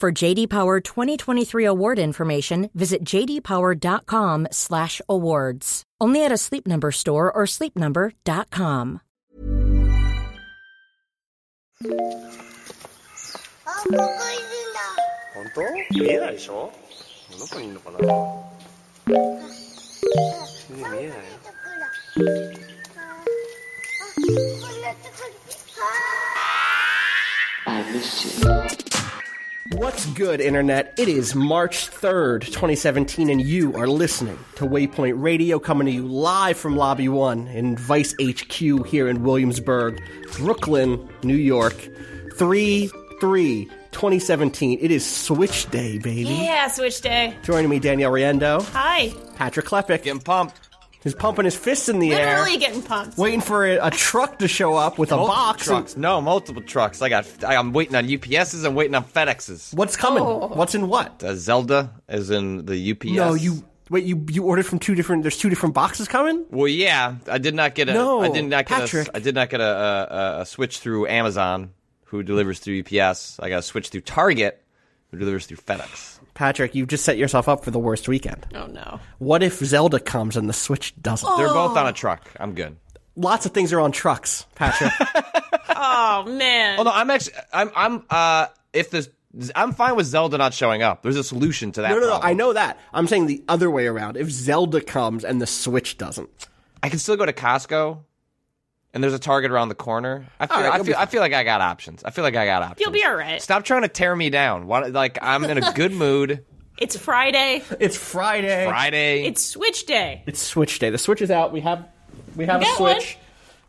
For JD Power 2023 award information, visit jdpower.com/awards. Only at a Sleep Number store or sleepnumber.com. あ、ここいるんだ。本当見えないでしょどこにいるのかな見えないよところ。あ、あこんなところ。あ I miss you. What's good, Internet? It is March 3rd, 2017, and you are listening to Waypoint Radio coming to you live from Lobby 1 in Vice HQ here in Williamsburg, Brooklyn, New York. 3 3 2017. It is Switch Day, baby. Yeah, Switch Day. Joining me, Danielle Riendeau, Hi. Patrick Klepek. Getting pumped. He's pumping his fists in the air, Literally getting pumped. waiting for a, a truck to show up with a Multiple box. and- trucks. No, multiple trucks. I got. I, I'm waiting on UPSs. I'm waiting on FedExes. What's coming? Oh. What's in what? Uh, Zelda is in the UPS. No, you wait. You you ordered from two different. There's two different boxes coming. Well, yeah, I did not get a. No, I did not get Patrick. a. I did not get a, a, a, a switch through Amazon, who delivers through UPS. I got a switch through Target, who delivers through FedEx. Patrick, you've just set yourself up for the worst weekend. Oh no. What if Zelda comes and the Switch doesn't? They're both on a truck. I'm good. Lots of things are on trucks, Patrick. Oh man. Oh no, I'm actually. I'm. I'm. Uh, if this. I'm fine with Zelda not showing up. There's a solution to that. no, no, no. problem. I know that. I'm saying the other way around. If Zelda comes and the Switch doesn't, I can still go to Costco, and there's a Target around the corner. I feel, All right, I, feel I feel like I got options. I feel like I got options. You'll be all right. Stop trying to tear me down. Why, like I'm in a good mood. It's Friday. it's Friday. Friday. It's Switch Day. It's Switch Day. The Switch is out. We have we have We a got Switch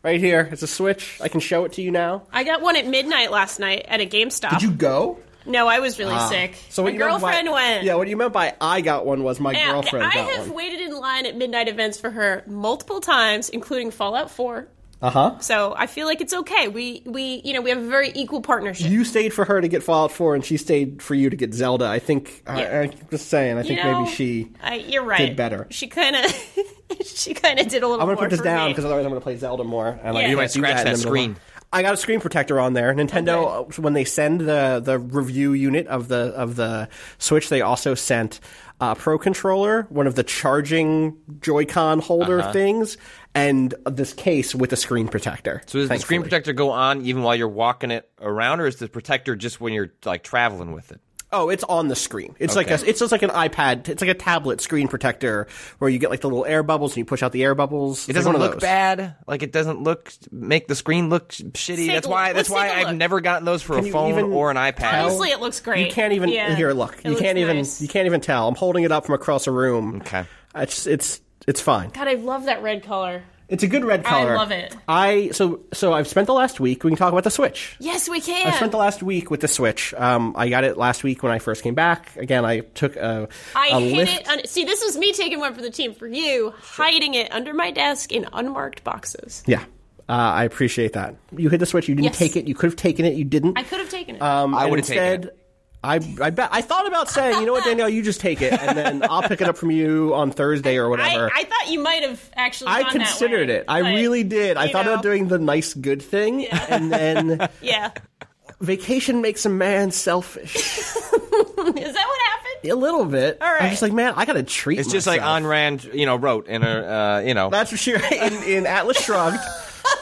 right here. It's a Switch. I can show it to you now. I got one at midnight last night at a GameStop. Did you go? No, I was really ah. sick. So what My you meant by- girlfriend went. Yeah, what you meant by I got one was my Yeah, girlfriend I got have one. waited in line at midnight events for her multiple times, including Fallout 4. Uh huh. So I feel like it's okay. We we you know we have a very equal partnership. You stayed for her to get Fallout 4, and she stayed for you to get Zelda. I think. I, Yeah. I'm just saying. I You think know, maybe she. I, you're right. Did better. She kind of she kind of did a little. I'm gonna put this down because otherwise I'm gonna play Zelda more. And Yeah. I You might scratch in that screen. I got a screen protector on there. Nintendo, uh, when they send the the review unit of the of the Switch, they also sent a Pro controller, one of the charging Joy-Con holder Uh-huh. things, and this case with a screen protector. so does the screen protector go on even while you're walking it around, or is the protector just when you're like traveling with it? Oh, it's on the screen. It's like a, it's just like an iPad. It's like a tablet screen protector where you get like the little air bubbles and you push out the air bubbles. It doesn't look bad. Like it doesn't look make the screen look shitty. Take that's why. That's let's why take a I've look. never gotten those for Can a phone or an iPad. tell? Honestly, it looks great. You can't even Yeah. here. Look, It you can't even nice. you can't even tell. I'm holding it up from across a room. Okay. It's it's it's fine. God, I love that red color. It's a good red color. I love it. I so so I've spent the last week. We can talk about the Switch. Yes, we can. I spent the last week with the Switch. Um, I got it last week when I first came back. Again, I took a, I a hid lift. it. Un- See, this was me taking one for the team for you, hiding it under my desk in unmarked boxes. Yeah, uh, I appreciate that. You hit the Switch. You didn't Yes. take it. You could have taken it. You didn't. I could have taken it. Um, I would've taken instead, I I bet I thought about saying, you know what, Danielle, you just take it, and then I'll pick it up from you on Thursday or whatever. I thought you might have actually. I gone that considered way, it. I really did. I thought know, about doing the nice, good thing, and then Yeah, vacation makes a man selfish. is that what happened? a little bit. All right. I'm just like, man, I gotta treat. It's just like myself. Ayn Rand, you know, wrote in her, uh, you know. That's what she in, in Atlas Shrugged.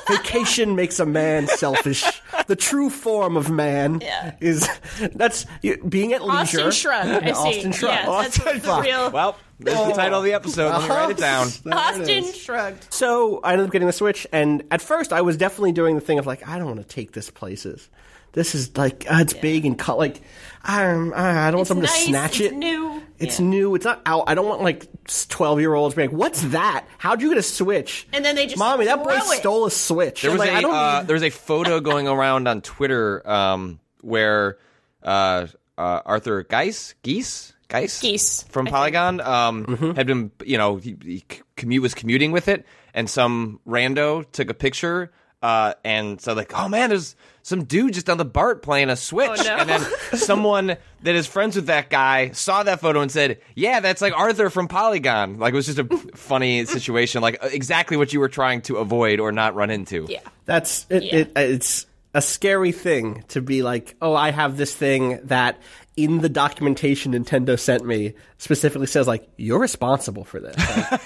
Vacation makes a man selfish. The true form of man Yeah. is that's being at leisure. Austin Shrug. I see. Austin Shrug. Yeah, that's Austin the Shrug. real. well, there's the title of the episode. Let me write it down. There it Austin shrugged. So I ended up getting the Switch, and at first I was definitely doing the thing of like, I don't want to take this places. This is like uh, it's big and cut. Like I, don't- I don't want someone nice, to snatch it. it's it. new. It's Yeah. new. It's not out. I don't want like twelve year olds being like, "What's that? How'd you get a Switch?" And then they just mommy, that boy it. stole a Switch. There was like, I a don't uh, need- there was a photo going around on Twitter um, where uh, uh, Arthur Gies, Geese, Gies, Geese, from Polygon um, Mm-hmm. had been, you know, he, he commute was commuting with it, and some rando took a picture. Uh, and so like, oh man, there's some dude just on the BART playing a Switch, Oh, no. and then someone that is friends with that guy saw that photo and said, "Yeah, that's like Arthur from Polygon." Like it was just a funny situation, like uh, exactly what you were trying to avoid or not run into. Yeah. That's it, Yeah. it. It's a scary thing to be like, oh, I have this thing that in the documentation Nintendo sent me specifically says like you're responsible for this.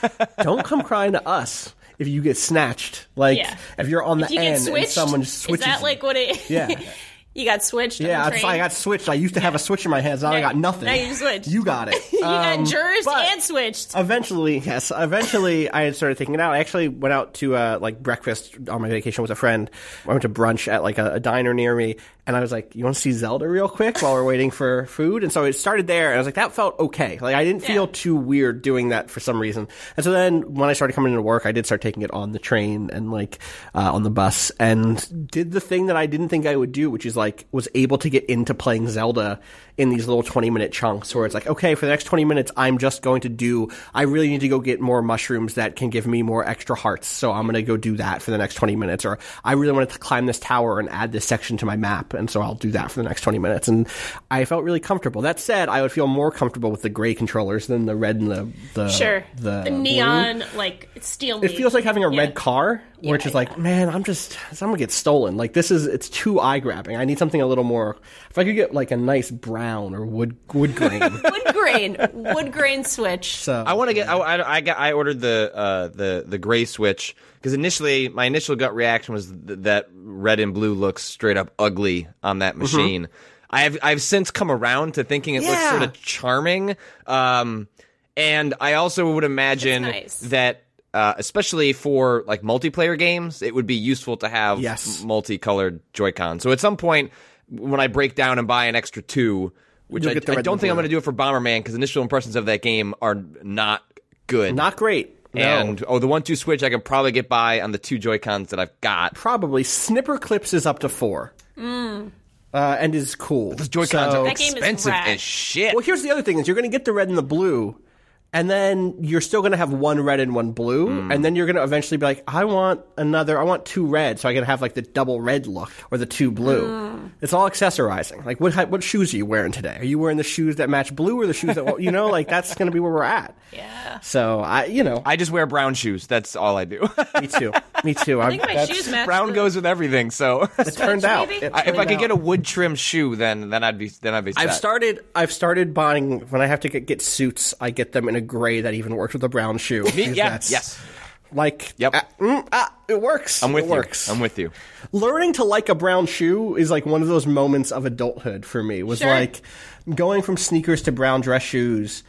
Like, don't come crying to us if you get snatched. Like Yeah. if you're on the you end get and switched, someone is switches. that like what it? Yeah. you got switched. on Yeah, the train? like I got switched. I used to have a switch in my hands. Now I got nothing. now you switched. You got it. you Um, got jurors and switched. Eventually, yes. Eventually, I had started thinking it out. I actually went out to uh, like breakfast on my vacation with a friend. I went to brunch at like a, a diner near me, and I was like, "You want to see Zelda real quick while we're waiting for food?" And so it started there, and I was like, "That felt okay. Like I didn't feel too weird doing that for some reason." And so then when I started coming into work, I did start taking it on the train and like uh, on the bus, and did the thing that I didn't think I would do, which is like was able to get into playing Zelda in these little 20 minute chunks where it's like, okay, for the next 20 minutes, I'm just going to do, I really need to go get more mushrooms that can give me more extra hearts. So I'm going to go do that for the next 20 minutes. Or I really wanted to climb this tower and add this section to my map. And so I'll do that for the next 20 minutes. And I felt really comfortable. That said, I would feel more comfortable with the gray controllers than the red and the, the, Sure. the, The, blue. neon, like steel. It feels like having a Yeah. red car, which Yeah, is like, man, I'm just, I'm gonna get stolen. Like this is, it's too eye grabbing. I need something a little more. If I could get like a nice brown or wood wood grain. wood grain, wood grain switch. so I want to get. I, I, I got. I ordered the uh, the the gray switch because initially my initial gut reaction was th- that red and blue looks straight up ugly on that machine. I have I've since come around to thinking it looks sort of charming. Um, and I also would imagine nice. that. Uh, especially for like multiplayer games, it would be useful to have Yes. multicolored Joy-Con. So at some point, when I break down and buy an extra two, which You'll I, I don't think I'm going to do it for Bomberman because initial impressions of that game are not good. not great. No. And oh, the one-two switch I can probably get by on the two Joy Cons that I've got. probably Snipperclips is up to four, uh, and is cool. Those Joy Cons So- are That game is expensive rad. as shit. Well, here's the other thing: is you're going to get the red and the blue, and then you're still going to have one red and one blue, Mm. and then you're going to eventually be like, I want another, I want two red, so I can have like the double red look or the two blue. Mm. It's all accessorizing. Like, what what shoes are you wearing today? Are you wearing the shoes that match blue or the shoes that you know? Like, that's going to be where we're at. Yeah. So I, you know, I just wear brown shoes. That's all I do. me too, me too. I think my shoes match. brown the- goes with everything. So It turned out. maybe? It I, if I could out. get a wood trim shoe, then then I'd be then I'd be. Set. I've started. I've started buying when I have to get, get suits. I get them in a gray that even works with a brown shoe. Me, yeah, yes. Like, Yep. ah, mm, ah, it works. I'm with it you. Works. I'm with you. Learning to like a brown shoe is like one of those moments of adulthood for me. Was Sure. like going from sneakers to brown dress shoes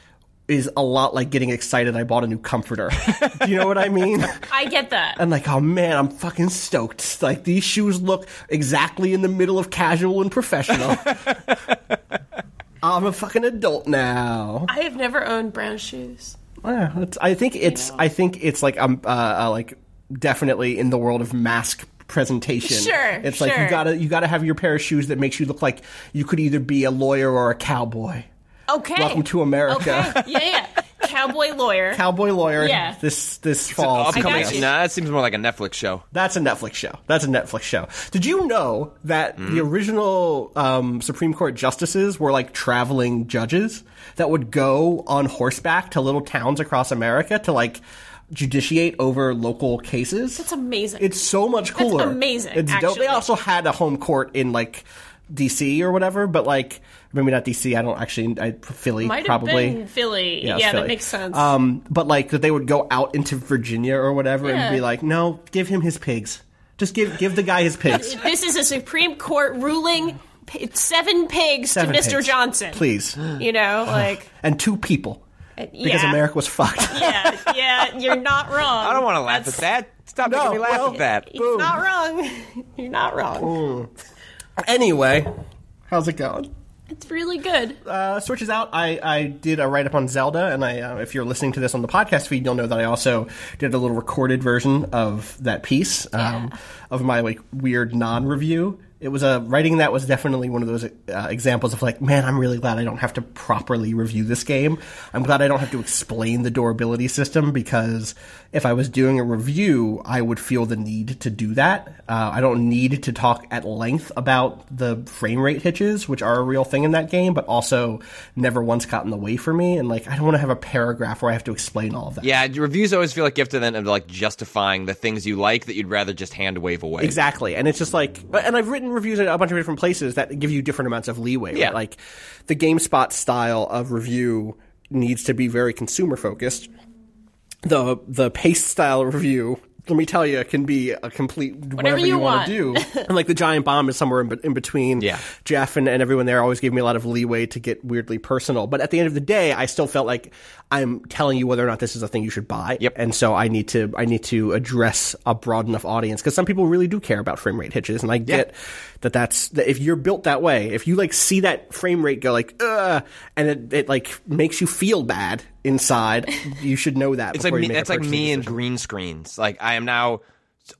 is a lot like getting excited I bought a new comforter. Do you know what I mean? I get that. And like, oh man, I'm fucking stoked. Like these shoes look exactly in the middle of casual and professional. I'm a fucking adult now. I have never owned brown shoes. Yeah, it's, I think it's. I think it's like um uh, uh like definitely in the world of mask presentation. Sure, it's like you gotta you gotta have your pair of shoes that makes you look like you could either be a lawyer or a cowboy. Okay. Welcome to America. Okay. Yeah, yeah. Cowboy lawyer. Cowboy lawyer. Yeah. This this fall. Upcoming. got you. Nah, that seems more like a Netflix show. That's a Netflix show. That's a Netflix show. Did you know that Hmm. the original um, Supreme Court justices were like traveling judges that would go on horseback to little towns across America to like judiciate over local cases? That's amazing. It's so much cooler. amazing, It's dope. They also had a home court in like DC or whatever, but like maybe not DC. I don't actually. I, Philly Might have probably. been Philly. Yeah, Yeah, Philly. that makes sense. Um, but like that they would go out into Virginia or whatever Yeah. and be like, no, give him his pigs. Just give give the guy his pigs. this is a Supreme Court ruling. p- Seven pigs Seven to Mr. pigs. Johnson. please, You know, like and two people because yeah, America was fucked. Yeah, yeah, you're not wrong. I don't want to laugh at that. Stop No, making me laugh well- at that. You're not wrong. You're not wrong. Anyway, how's it going? It's really good. uh, switches out. I, I did a write up on Zelda, and I uh, if you're listening to this on the podcast feed, you'll know that I also did a little recorded version of that piece um, of my like weird non review It was a writing that was definitely one of those uh, examples of like, man, I'm really glad I don't have to properly review this game. I'm glad I don't have to explain the durability system because if I was doing a review, I would feel the need to do that. Uh, I don't need to talk at length about the frame rate hitches, which are a real thing in that game, but also never once got in the way for me. And like, I don't want to have a paragraph where I have to explain all of that. Yeah, reviews always feel like you have to then end up, like justifying the things you like that you'd rather just hand wave away. Exactly. And it's just like, and I've written reviews at a bunch of different places that give you different amounts of leeway. Yeah. Right? Like the GameSpot style of review needs to be very consumer focused. The, the paste style review, let me tell you, it can be a complete whatever, you want to do. and like the giant bomb is somewhere in, in between. Yeah. Jeff and, and everyone there always gave me a lot of leeway to get weirdly personal. But at the end of the day, I still felt like I'm telling you whether or not this is a thing you should buy. Yep. And so I need to I need to address a broad enough audience because some people really do care about frame rate hitches, and I get that that's that if you're built that way, if you like see that frame rate go like uh, and it, it like makes you feel bad inside, you should know that. It's like before me, you make a that's like purchasing me and green screens. Like I am now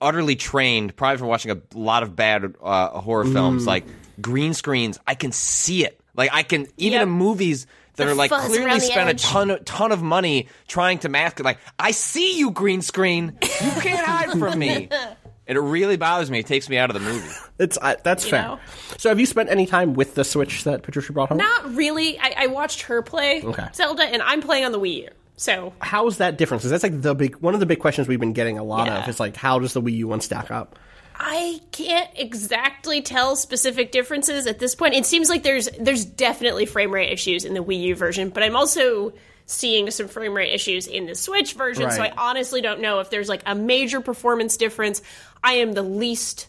utterly trained, probably from watching a lot of bad uh, horror Mm. films. Like green screens, I can see it. Like I can even Yep. in movies that The are like clearly around the spent a ton of, ton of money trying to mask it. Like I see you, green screen. You can't hide from me. And it really bothers me. It takes me out of the movie. It's uh, that's You fair. know? So have you spent any time with the Switch that Patricia brought home? Not really. I, I watched her play Okay. Zelda, and I'm playing on the Wii U. So How is that different? Because that's like the big one of the big questions we've been getting a lot of. Is like how does the Wii U one stack up? I can't exactly tell specific differences at this point. It seems like there's there's definitely frame rate issues in the Wii U version, but I'm also seeing some frame rate issues in the Switch version, so I honestly don't know if there's like a major performance difference. I am the least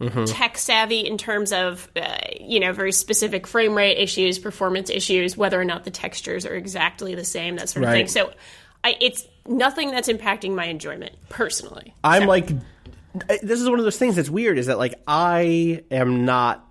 Mm-hmm. tech savvy in terms of uh, you know very specific frame rate issues, performance issues, whether or not the textures are exactly the same, that sort of thing. So I, it's nothing that's impacting my enjoyment personally. I'm So- like, this is one of those things that's weird. Is that like I am not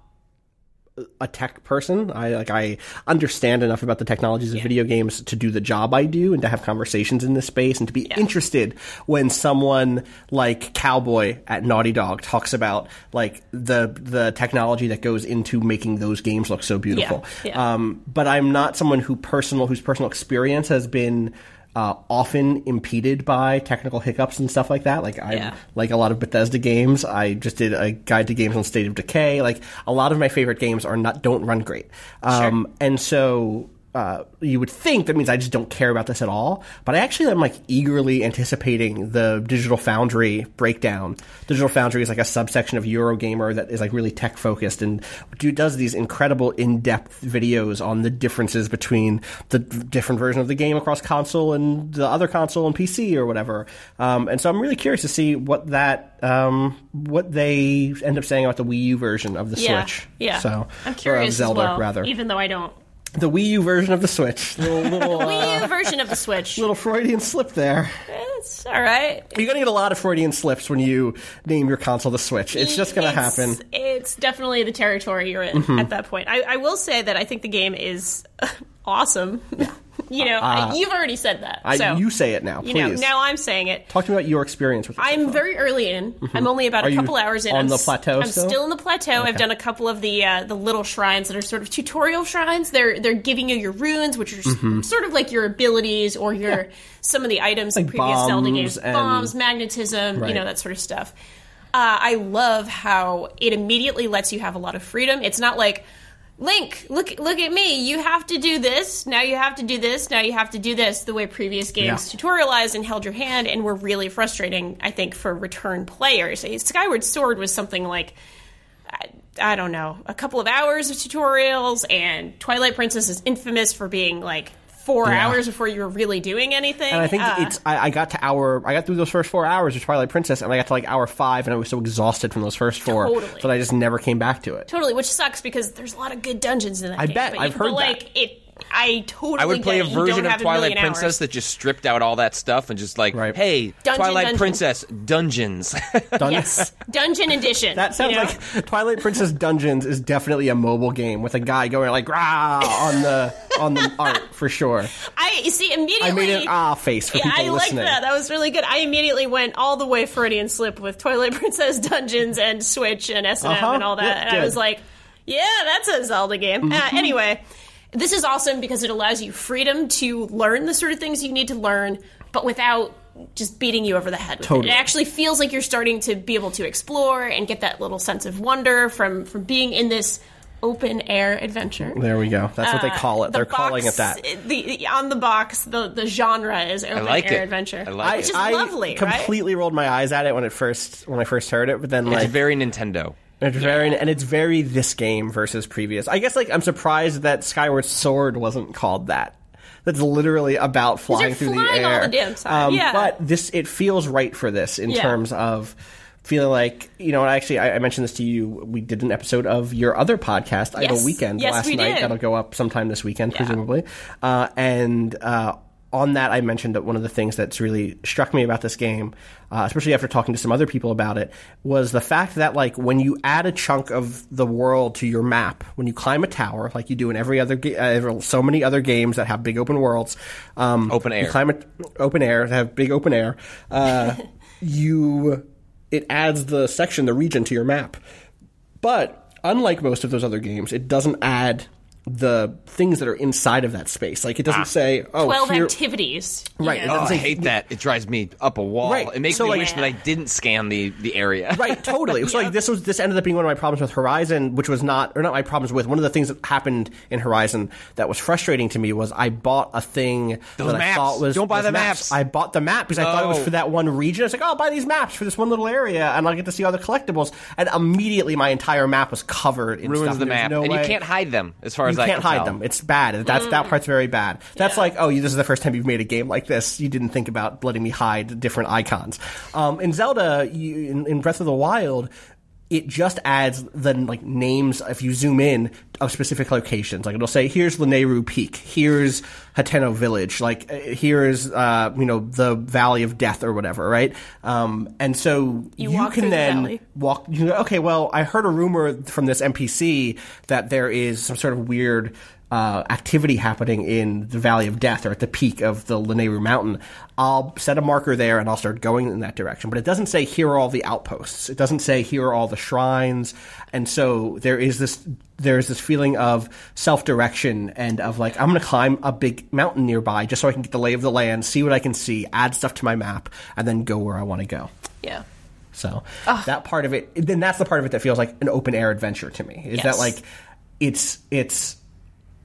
a tech person. I like I understand enough about the technologies of video games to do the job I do and to have conversations in this space and to be interested when someone like Cowboy at Naughty Dog talks about like the the technology that goes into making those games look so beautiful. Yeah, yeah. Um, but I'm not someone who personal whose personal experience has been uh, often impeded by technical hiccups and stuff like that. Like I Yeah. like a lot of Bethesda games. I just did a guide to games on State of Decay. Like a lot of my favorite games are not don't run great. Um, and so uh, you would think that means I just don't care about this at all. But I actually am like eagerly anticipating the Digital Foundry breakdown. Digital Foundry is like a subsection of Eurogamer that is like really tech focused and do, does these incredible in depth videos on the differences between the different version of the game across console and the other console and PC or whatever. Um, and so I'm really curious to see what that um, what they end up saying about the Wii U version of the yeah, Switch. Yeah, So I'm or of Zelda as well, rather. even though I don't. The Wii U version of the Switch. Little little, uh, Wii U version of the Switch. little Freudian slip there. It's all right. You're gonna get a lot of Freudian slips when you name your console the Switch. It's just gonna It's- happen. It's definitely the territory you're in Mm-hmm. at that point. I, I will say that I think the game is awesome. You know, you've already said that. Uh, I, so, you say it now, you know, please. now I'm saying it. Talk to me about your experience with I'm very early in. I'm only about Mm-hmm. Are a couple hours in. on I'm the plateau I'm still? in the plateau. I've done a couple of the uh, the little shrines that are sort of tutorial shrines. They're they're giving you your runes, which are Mm-hmm. sort of like your abilities or your some of the items in previous Zelda bombs games, and- bombs, magnetism, Right. you know that sort of stuff. Uh, I love how it immediately lets you have a lot of freedom. It's not like Link, look look at me. You have to do this. Now you have to do this. Now you have to do this. The way previous games Yeah. tutorialized and held your hand and were really frustrating, I think, for return players. Skyward Sword was something like I, I don't know, a couple of hours of tutorials, and Twilight Princess is infamous for being like four Yeah. hours before you were really doing anything. And I think Uh, it's. I, I got to hour. I got through those first four hours of Twilight Princess, and I got to like hour five, and I was so exhausted from those first four Totally. that I just never came back to it. totally, which sucks because there's a lot of good dungeons in that I game. bet. but I've you- heard but, like that. it. I totally. I would play get a it. You don't version of Twilight Princess hours. that just stripped out all that stuff and just like, Right. hey, Dungeon, Twilight dungeon. Princess dungeons. Dun- Yes, Dungeon Edition. That sounds you know? like Twilight Princess Dungeons is definitely a mobile game with a guy going like rah on the on the art for sure. I I see immediately. I made an ah face for Yeah, people I like that. That was really good. I immediately went all the way Freudian slip with Twilight Princess Dungeons and Switch and S and M Uh-huh. and all that. Yeah, and I good. Mm-hmm. was like, yeah, that's a Zelda game. Uh, anyway, this is awesome because it allows you freedom to learn the sort of things you need to learn, but without just beating you over the head with Totally. it. It actually feels like you're starting to be able to explore and get that little sense of wonder from from being in this open air adventure. There we go. That's what they call it. Uh, The They're calling it that. The, on the box, the, the genre is open like air it. adventure. I like Which it. is I lovely, right? completely rolled my eyes at it when it first when I first heard it, but then It's like very Nintendo. It's very and it's very this game versus previous. I guess like I'm surprised that Skyward Sword wasn't called that. That's literally about flying through the flying all air. the damn time. Yeah. But this it feels right for this in Yeah. terms of feeling like you know. and Actually, I, I mentioned this to you. We did an episode of your other podcast, Idle Yes. Weekend, Yes, last we night. did. That'll go up sometime this weekend, Yeah. presumably. Uh, and uh, on that, I mentioned that one of the things that's really struck me about this game, uh, especially after talking to some other people about it, was the fact that like when you add a chunk of the world to your map, when you climb a tower, like you do in every other, ga- uh, so many other games that have big open worlds, um, Open air. you climb a, open air, that have big open air. Uh, you it adds the section, the region to your map. But unlike most of those other games, it doesn't add the things that are inside of that space. Like it doesn't ah. say, "Oh, Twelve here, activities. Right, it? Oh, doesn't I hate that. It drives me up a wall. Right, It makes so, me like- wish that I didn't scan the, the area. right totally so like this was this ended up being one of my problems with horizon which was not or not my problems with one of the things that happened in horizon that was frustrating to me was i bought a thing Those that i thought was Don't buy the maps. i bought the map because i thought it was for that one region i was like oh i'll buy these maps for this one little area and i'll get to see all the collectibles and immediately my entire map was covered in Ruins stuff. the map. no and way- you can't hide them, as far you as I can't can hide tell. them. It's bad. That's that part's very bad. That's Yeah. like, oh, you, this is the first time you've made a game like this. You didn't think about letting me hide different icons. Um, in Zelda, you, in, in Breath of the Wild, it just adds the like names if you zoom in of specific locations. Like it'll say, "Here's Lanayru Peak. Here's Hateno Village. Like uh, here's uh, you know the Valley of Death or whatever." Right? Um, and so You walk can through the then walk. You go, okay, well, I heard a rumor from this NPC that there is some sort of weird uh, activity happening in the Valley of Death or at the peak of the Lanayru Mountain. I'll set a marker there and I'll start going in that direction. But it doesn't say here are all the outposts. It doesn't say here are all the shrines. And so there is this there's this feeling of self direction and of like I'm going to climb a big mountain nearby just so I can get the lay of the land, see what I can see, add stuff to my map, and then go where I want to go. Yeah. So that part of it, then that's the part of it that feels like an open air adventure to me. Is that like it's it's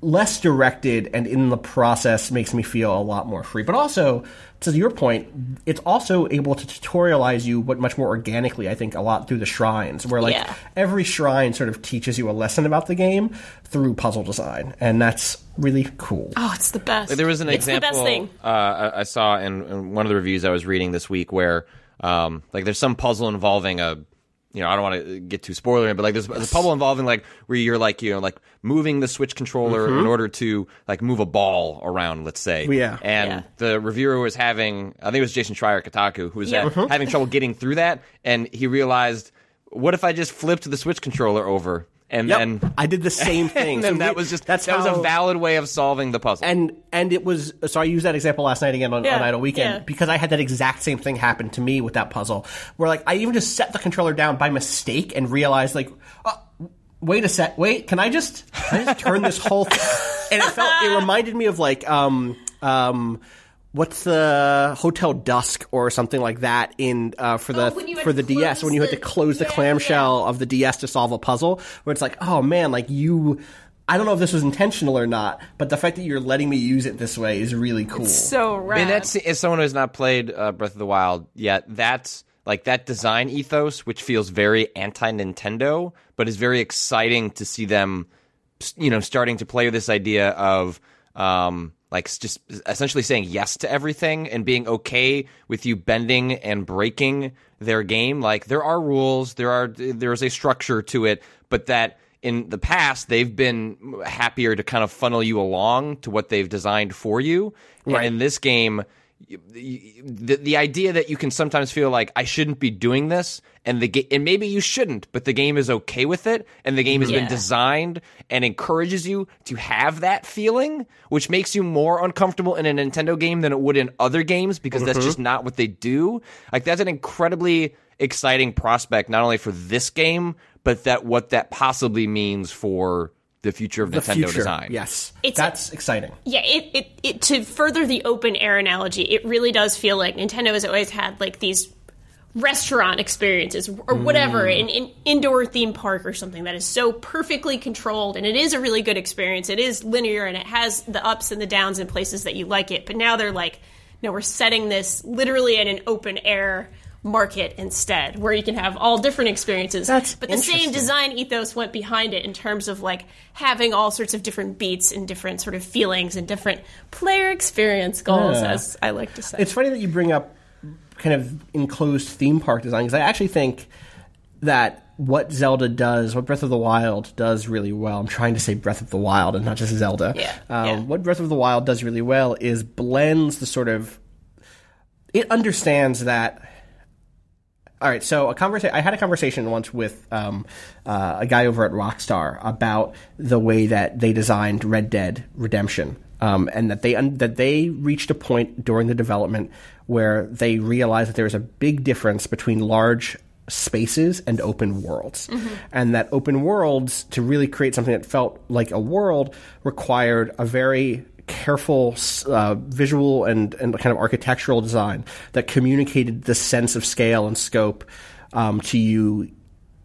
less directed and in the process makes me feel a lot more free. But also, to your point, it's also able to tutorialize you what much more organically, I think, a lot through the shrines, where like Yeah. every shrine sort of teaches you a lesson about the game through puzzle design, and that's really cool. Oh, it's the best. There was an it's example the best thing. Uh, I- I saw in, in one of the reviews I was reading this week where, um, like, there's some puzzle involving a, you know, I don't want to get too spoilery, but like, there's, there's a puzzle involving like where you're like, you know, like moving the Switch controller in order to like move a ball around, let's say. Yeah. And Yeah. the reviewer was having, I think it was Jason Schreier at Kotaku, who was Yeah. uh, having trouble getting through that, and he realized, what if I just flipped the Switch controller over? And Yep, then I did the same thing. and So that we- was just that's that was a valid way of solving the puzzle. and and it was so I used that example last night again on, Yeah, on Idle Weekend yeah. because I had that exact same thing happen to me with that puzzle where like I even just set the controller down by mistake and realized like oh, wait a sec wait can I just can I just turn this whole thing and it felt it reminded me of like um um what's the Hotel Dusk or something like that in uh, for the Oh, when you had for the DS when you had to close close the- the yeah, clamshell of the DS to solve a puzzle where it's like oh man like you I don't know if this was intentional or not, but the fact that you're letting me use it this way is really cool. So rad. And that's as someone who has not played uh, Breath of the Wild yet. That's like that design ethos, which feels very anti-Nintendo, but is very exciting to see them, you know, starting to play with this idea of um, like just essentially saying yes to everything and being okay with you bending and breaking their game. Like there are rules, there are there is a structure to it, but that in the past they've been happier to kind of funnel you along to what they've designed for you. And in this game, the, the idea that you can sometimes feel like I shouldn't be doing this, and the ga- and maybe you shouldn't, but the game is okay with it, and the game has been designed and encourages you to have that feeling, which makes you more uncomfortable in a Nintendo game than it would in other games because that's just mm-hmm. not what they do. Like that's an incredibly exciting prospect, not only for this game, but that what that possibly means for the future of The Nintendo future. design. Yes. It's- That's exciting. Yeah, it, it, it to further the open air analogy, it really does feel like Nintendo has always had like these restaurant experiences or whatever, Mm. an, an indoor theme park or something that is so perfectly controlled and it is a really good experience. It is linear and it has the ups and the downs in places that you like it. But now they're like, no, we're setting this literally in an open air market instead where you can have all different experiences That's but the same design ethos went behind it in terms of like having all sorts of different beats and different sort of feelings and different player experience goals Yeah. as i like to say It's funny that you bring up kind of enclosed theme park design because I actually think that what Zelda does, what Breath of the Wild does really well. I'm trying to say Breath of the Wild and not just Zelda. Yeah, Um, yeah. What Breath of the Wild does really well is blends the sort of. It understands that all right, so a conversation. I had a conversation once with um, uh, a guy over at Rockstar about the way that they designed Red Dead Redemption, um, and that they un- that they reached a point during the development where they realized that there was a big difference between large spaces and open worlds, and that open worlds to really create something that felt like a world required a very careful uh, visual and, and kind of architectural design that communicated the sense of scale and scope um, to you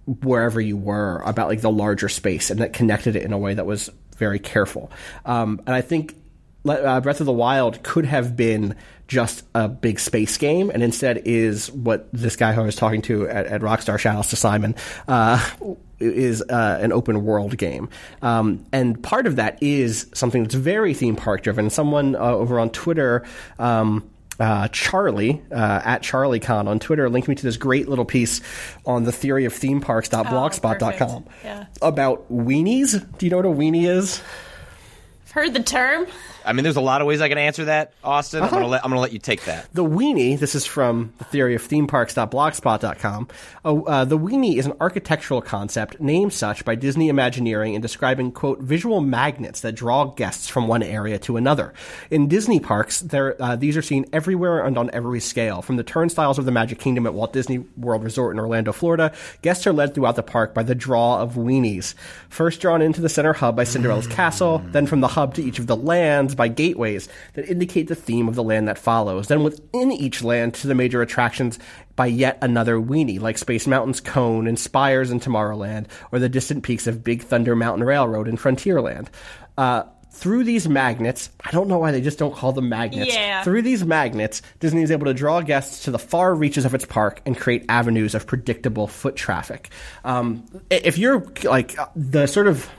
wherever you were about like the larger space and that connected it in a way that was very careful. Um, and I think uh, Breath of the Wild could have been just a big space game, and instead is what this guy who I was talking to at, at Rockstar, shoutouts to Simon, uh, is uh, an open world game. Um, and part of that is something that's very theme park driven. Someone uh, over on Twitter. Um, uh, Charlie uh, at CharlieCon on Twitter linked me to this great little piece on the theory of theme parks.blogspot.com perfect. Yeah. about weenies. Do you know what a weenie is? i've heard the term I mean, there's a lot of ways I can answer that, Austin. I'm gonna let I'm gonna let you take that. The weenie, this is from the theory of themeparks.blogspot.com. Oh, uh, the weenie is an architectural concept named such by Disney Imagineering in describing, quote, visual magnets that draw guests from one area to another. In Disney parks, there, uh, these are seen everywhere and on every scale. From the turnstiles of the Magic Kingdom at Walt Disney World Resort in Orlando, Florida, guests are led throughout the park by the draw of weenies. First drawn into the center hub by Cinderella's castle, then from the hub to each of the lands by gateways that indicate the theme of the land that follows. Then within each land to the major attractions by yet another weenie, like Space Mountain's Cone and Spires in Tomorrowland, or the distant peaks of Big Thunder Mountain Railroad in Frontierland. Uh, through these magnets, I don't know why they just don't call them magnets. Yeah. Through these magnets, Disney is able to draw guests to the far reaches of its park and create avenues of predictable foot traffic. Um, if you're like uh, the sort of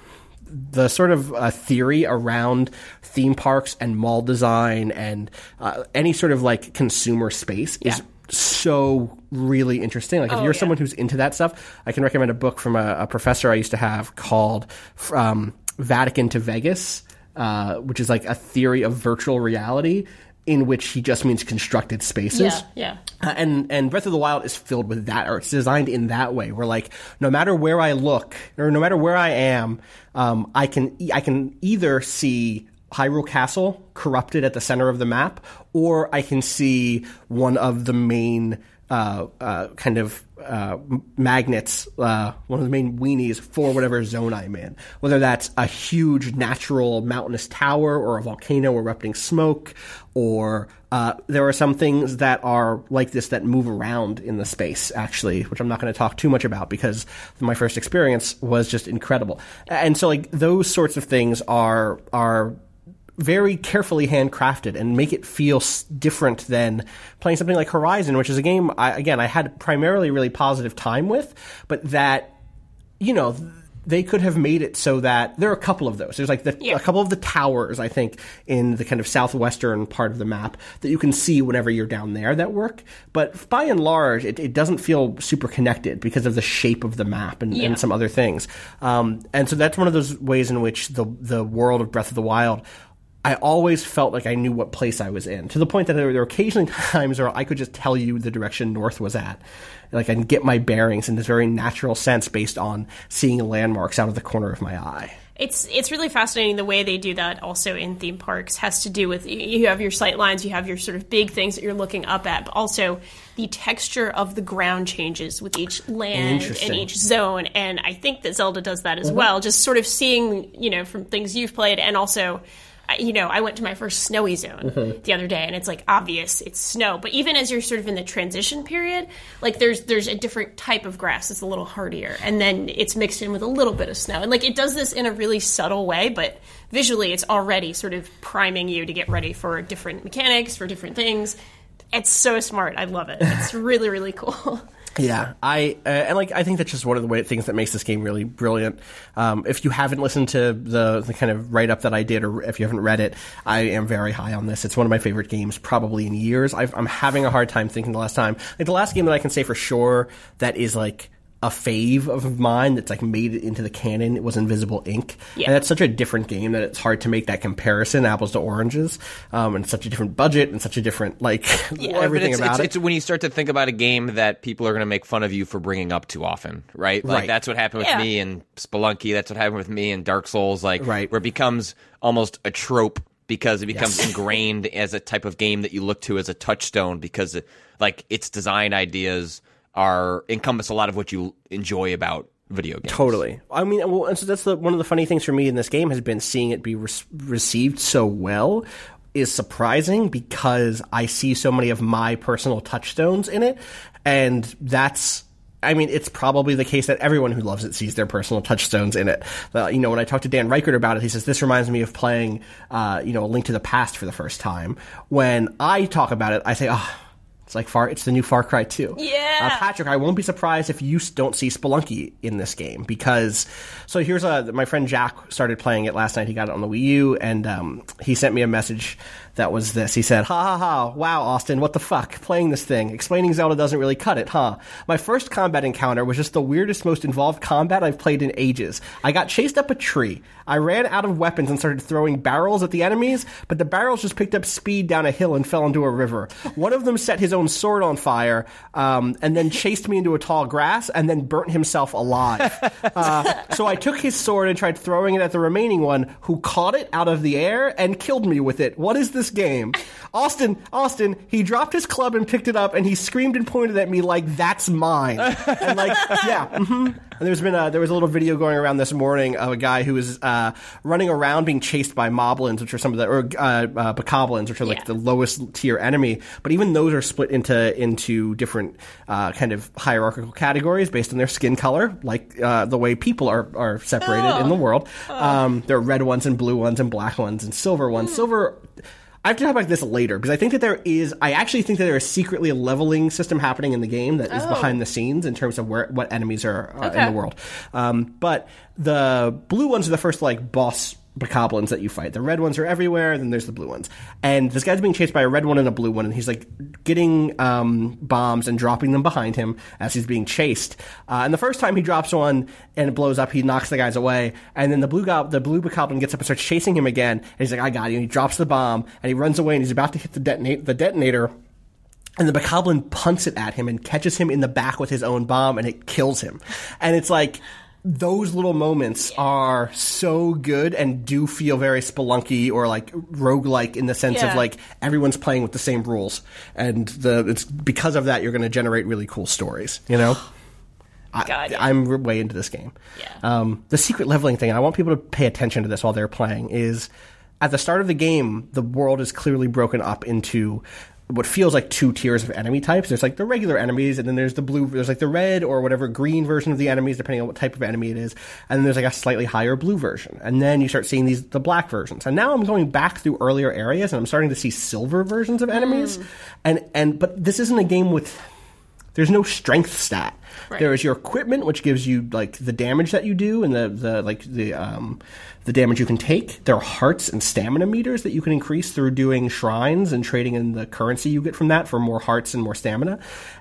the sort of uh, theory around theme parks and mall design and uh, any sort of like consumer space is so really interesting. Like if Oh, you're yeah. someone who's into that stuff, I can recommend a book from a, a professor I used to have called um, Vatican to Vegas, uh, which is like a theory of virtual reality in which he just means constructed spaces. yeah yeah Uh, and and Breath of the Wild is filled with that, or it's designed in that way, where like no matter where I look, or no matter where I am, um, I can e- I can either see Hyrule Castle corrupted at the center of the map, or I can see one of the main uh, uh, kind of uh, magnets, uh, one of the main weenies for whatever zone I'm in. Whether that's a huge natural mountainous tower, or a volcano erupting smoke, or uh, there are some things that are like this that move around in the space, actually, which I'm not going to talk too much about because my first experience was just incredible. And so, like those sorts of things are are very carefully handcrafted and make it feel s- different than playing something like Horizon, which is a game I, again I had primarily really positive time with, but that you know th- they could have made it so that there are a couple of those. There's like the, Yeah. a couple of the towers I think in the kind of southwestern part of the map that you can see whenever you're down there that work, but by and large it, it doesn't feel super connected because of the shape of the map and, Yeah. and some other things. Um, and so that's one of those ways in which the the world of Breath of the Wild I always felt like I knew what place I was in, to the point that there were occasionally times where I could just tell you the direction north was at. Like I can get my bearings in this very natural sense based on seeing landmarks out of the corner of my eye. It's it's really fascinating the way they do that. Also in theme parks has to do with you have your sight lines, you have your sort of big things that you're looking up at, but also the texture of the ground changes with each land and each zone. And I think that Zelda does that as mm-hmm. well. Just sort of seeing you know from things you've played, and also you know, I went to my first snowy zone mm-hmm. the other day, and it's like obvious it's snow. But even as you're sort of in the transition period, like there's there's a different type of grass that's a little hardier, and then it's mixed in with a little bit of snow, and like it does this in a really subtle way, but visually it's already sort of priming you to get ready for different mechanics, for different things. It's so smart. I love it. It's really really cool. Yeah, I uh, and like I think that's just one of the way, things that makes this game really brilliant. Um, if you haven't listened to the the kind of write up that I did, or if you haven't read it, I am very high on this. It's one of my favorite games, probably in years. I've, I'm having a hard time thinking the last time. Like the last game that I can say for sure that is like a fave of mine that's like made it into the canon. It was Invisible, Inc., Yeah. and that's such a different game that it's hard to make that comparison, apples to oranges, um, and such a different budget and such a different like Well, but everything it's, about it's, it. it's when you start to think about a game that people are going to make fun of you for bringing up too often, right? Like Right. that's what happened with Yeah. me and Spelunky. That's what happened with me and Dark Souls. Like Right. where it becomes almost a trope because it becomes ingrained as a type of game that you look to as a touchstone because it, like its design ideas are encompass a lot of what you enjoy about video games. Totally. I mean, well, and so that's the, one of the funny things for me in this game has been seeing it be re- received so well is surprising because I see so many of my personal touchstones in it, and that's. I mean, it's probably the case that everyone who loves it sees their personal touchstones in it. You know, when I talked to Dan Ryckert about it, he says this reminds me of playing, uh, you know, a Link to the Past for the first time. When I talk about it, I say, "Oh, it's like Far. It's the new Far Cry 2." Yeah. Uh, Patrick, I won't be surprised if you don't see Spelunky in this game because. So here's a my friend Jack started playing it last night. He got it on the Wii U, and um, he sent me a message that was this. He said, "Ha ha ha! Wow, Austin, what the fuck? Playing this thing, explaining Zelda doesn't really cut it, huh? My first combat encounter was just the weirdest, most involved combat I've played in ages. I got chased up a tree. I ran out of weapons and started throwing barrels at the enemies, but the barrels just picked up speed down a hill and fell into a river. One of them set his own sword on fire, um, and then chased me into a tall grass, and then burnt himself alive. Uh, so I took his sword and tried throwing it at the remaining one, who caught it out of the air and killed me with it. What is this game? Austin, Austin, he dropped his club and picked it up, and he screamed and pointed at me like, "That's mine!" And like, yeah. hmm And there's been a, there was a little video going around this morning of a guy who was uh, running around being chased by moblins, which are some of the or uh, uh, bokoblins, which are like Yeah. the lowest tier enemy. But even those are split into into different uh, kind of hierarchical categories based on their skin color, like uh, the way people are are separated in the world. Um, there are red ones and blue ones and black ones and silver ones. Silver. I have to talk about this later because I think that there is. I actually think that there is secretly a leveling system happening in the game that is behind the scenes in terms of where what enemies are uh, in the world. Um, but the blue ones are the first like boss bokoblins that you fight. The red ones are everywhere. Then there's the blue ones. And this guy's being chased by a red one and a blue one, and he's like getting um, bombs and dropping them behind him as he's being chased. Uh, and the first time he drops one and it blows up, he knocks the guys away. And then the blue gob- the blue bokoblin gets up and starts chasing him again. And he's like, "I got you." And he drops the bomb and he runs away and he's about to hit the detonate the detonator. And the bokoblin punts it at him and catches him in the back with his own bomb, and it kills him. And it's like those little moments are so good and do feel very spelunky or like roguelike in the sense Yeah. of like everyone's playing with the same rules, and the it's because of that you're going to generate really cool stories. You know. I, God, yeah. I'm r- way into this game. Yeah. Um, the secret leveling thing, and I want people to pay attention to this while they're playing, is at the start of the game, the world is clearly broken up into what feels like two tiers of enemy types. There's like the regular enemies, and then there's the blue, there's like the red or whatever green version of the enemies, depending on what type of enemy it is. And then there's like a slightly higher blue version. And then you start seeing these, the black versions. And now I'm going back through earlier areas and I'm starting to see silver versions of enemies. Mm. And, and, but this isn't a game with, there's no strength stat. Right. There is your equipment, which gives you like the damage that you do and the, the like the um, the damage you can take. There are hearts and stamina meters that you can increase through doing shrines and trading in the currency you get from that for more hearts and more stamina.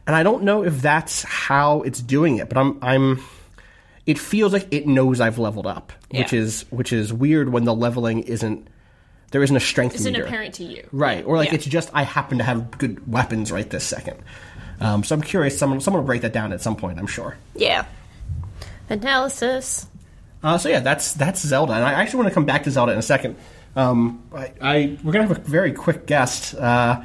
And I don't know if that's how it's doing it, but I'm I'm it feels like it knows I've leveled up, which is which is weird when the leveling isn't there isn't a strength Isn't meter. apparent to you. Right, or like Yeah. it's just I happen to have good weapons right this second. Um, so I'm curious. Someone someone will break that down at some point. I'm sure. Yeah. Analysis. Uh, so yeah, that's that's Zelda, and I actually want to come back to Zelda in a second. Um, I, I we're gonna have a very quick guest, uh,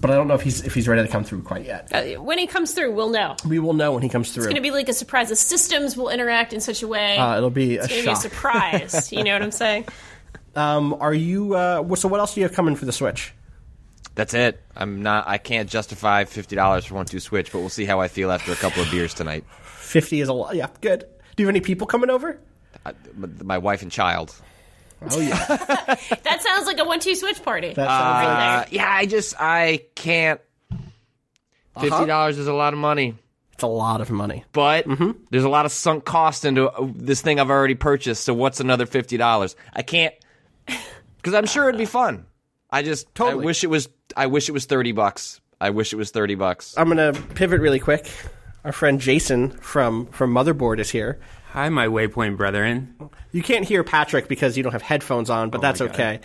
but I don't know if he's if he's ready to come through quite yet. Uh, when he comes through, we'll know. We will know when he comes through. It's going to be like a surprise. The systems will interact in such a way. uh, it'll be a it's going to be a surprise. you know what I'm saying? Um, are you? Uh, so what else do you have coming for the Switch? That's it. I'm not. I can't justify fifty dollars for one two switch, but we'll see how I feel after a couple of beers tonight. Fifty is a lot. Yeah, good. Do you have any people coming over? I, m- my wife and child. Oh yeah, That sounds like a one-two switch party. that sounds like Uh, yeah, I just I can't. Fifty dollars is a lot of money, it's a lot of money. but there's a lot of sunk cost into uh, this thing I've already purchased. So what's another fifty dollars? I can't because I'm sure it'd be fun. I just Totally. I wish it was. I wish it was thirty bucks. I wish it was thirty bucks. I'm gonna pivot really quick. Our friend Jason from from Motherboard is here. Hi, my Waypoint brethren. You can't hear Patrick because you don't have headphones on, but that's Oh my God. okay.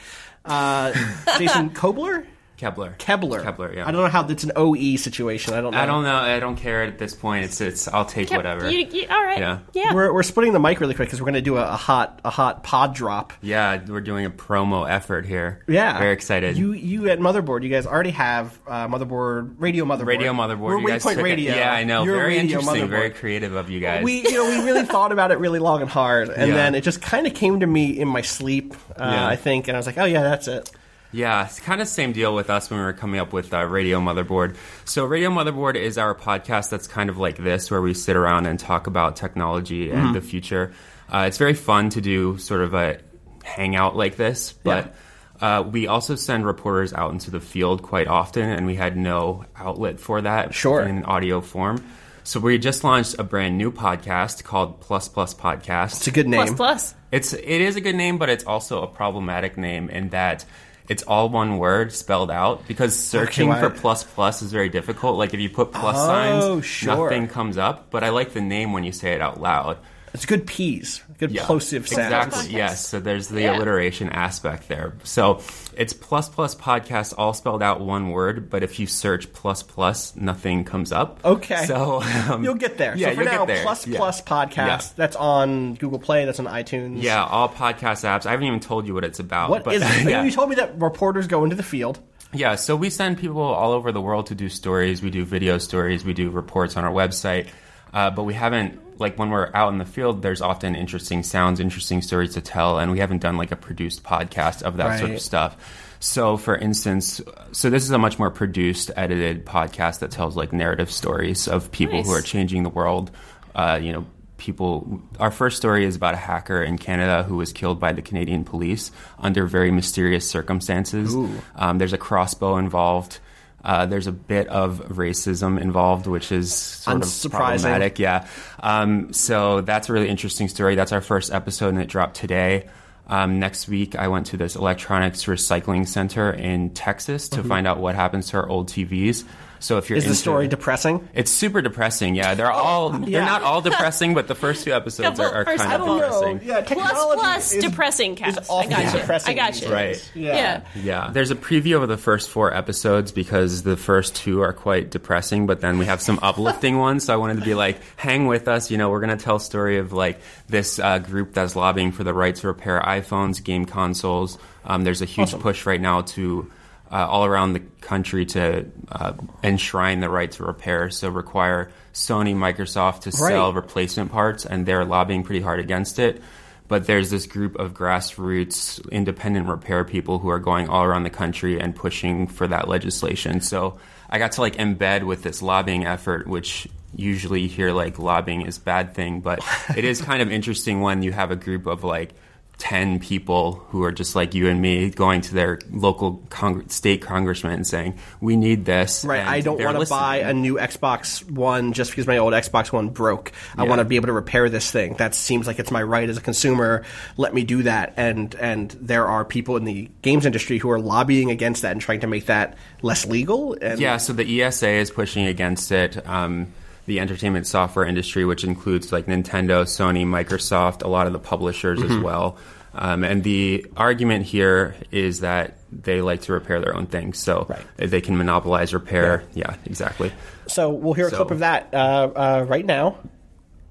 Uh, Jason Kobler? Kepler. Kebler. Kepler, yeah. I don't know how it's an OE situation. I don't know. I don't know. I don't care at this point. It's it's. I'll take Yep, whatever. You, you, all right. Yeah. Yeah. We're, we're splitting the mic really quick because we're going to do a, a hot a hot pod drop. yeah, we're doing a promo effort here. Yeah, very excited. You you at Motherboard, you guys already have uh, Motherboard Radio Motherboard. Radio motherboard. We're you guys Waypoint took it- Radio. Yeah, I know. You're very interesting. Motherboard. Very creative of you guys. We you know we really thought about it really long and hard, and Yeah. then it just kind of came to me in my sleep. Uh, Yeah. I think, and I was like, oh yeah, that's it. Yeah, it's kind of same deal with us when we were coming up with uh, Radio Motherboard. So Radio Motherboard is our podcast that's kind of like this, where we sit around and talk about technology and the future. Uh, it's very fun to do sort of a hangout like this, but. Uh, we also send reporters out into the field quite often, and we had no outlet for that Sure. in audio form. So we just launched a brand new podcast called Plus Plus Podcast. It's a good name. plus plus. It's it is a good name, but it's also a problematic name in that it's all one word spelled out because searching why- for plus plus is very difficult. Like if you put plus Oh, signs, sure. nothing comes up. But I like the name when you say it out loud. It's good P's, good Yeah, plosive sound. Exactly. Yes. So there's the Yeah. alliteration aspect there. So it's plus plus podcast all spelled out one word, but if you search plus plus, nothing comes up. Okay. So um, You'll get there. Yeah, so for you'll now, get there. Plus Yeah. Plus podcast. Yeah. That's on Google Play. That's on iTunes. Yeah, all podcast apps. I haven't even told you what it's about. What but, is it? yeah. You told me that reporters go into the field. Yeah, so we send people all over the world to do stories. We do video stories. We do reports on our website. Uh, but we haven't, like, when we're out in the field, there's often interesting sounds, interesting stories to tell, and we haven't done, like, a produced podcast of that sort of stuff. So, for instance, so this is a much more produced, edited podcast that tells, like, narrative stories of people who are changing the world. Uh, you know, people. Our first story is about a hacker in Canada who was killed by the Canadian police under very mysterious circumstances. Um, there's a crossbow involved. Uh, there's a bit of racism involved, which is sort of problematic. Yeah. Um, so that's a really interesting story. That's our first episode, and it dropped today. Um, next week, I went to this electronics recycling center in Texas to find out what happens to our old TVs. So if you're. Is the story depressing? it's super depressing. Yeah, they're all Oh, yeah. they're not all depressing, but the first two episodes Couple- are, are kind of couple. depressing. Yeah, Plus is- depressing cast. I got you. depressing I got these you. Right. Yeah. Yeah. Yeah, there's a preview of the first four episodes because the first two are quite depressing, but then we have some uplifting ones. So I wanted to be like, hang with us. You know, we're gonna tell a story of like this uh, group that's lobbying for the right to repair iPhones, game consoles. Um, there's a huge push right now to uh, all around the country to uh, enshrine the right to repair. So require Sony, Microsoft to sell replacement parts, and they're lobbying pretty hard against it. But there's this group of grassroots independent repair people who are going all around the country and pushing for that legislation. So I got to like embed with this lobbying effort, which usually you hear like lobbying is bad thing, but it is kind of interesting when you have a group of like 10 people who are just like you and me going to their local cong- state congressman and saying, we need this. Right, I don't want to buy a new Xbox One just because my old Xbox One broke. I Yeah. want to be able to repair this thing. That seems like it's my right as a consumer. Let me do that. And and there are people in the games industry who are lobbying against that and trying to make that less legal. And Yeah, so the ESA is pushing against it. Um, the entertainment software industry, which includes like Nintendo, Sony, Microsoft, a lot of the publishers Mm-hmm. as well. Um, and the argument here is that they like to repair their own things, so Right. they can monopolize repair. Yeah, exactly. So we'll hear a So- clip of that uh, uh, right now,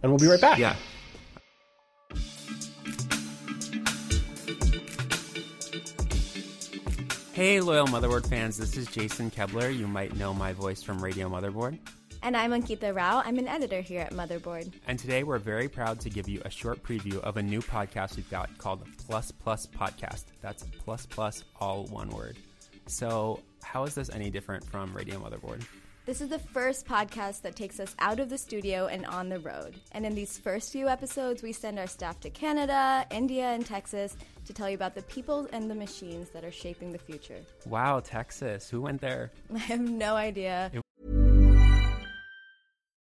and we'll be right back. Yeah. Hey, loyal Motherboard fans, this is Jason Koebler. You might know my voice from Radio Motherboard. And I'm Ankita Rao. I'm an editor here at Motherboard. And today we're very proud to give you a short preview of a new podcast we've got called Plus Plus Podcast. That's plus plus all one word. So, how is this any different from Radio Motherboard? This is the first podcast that takes us out of the studio and on the road. And in these first few episodes, we send our staff to Canada, India, and Texas to tell you about the people and the machines that are shaping the future. Wow, Texas. Who went there? I have no idea.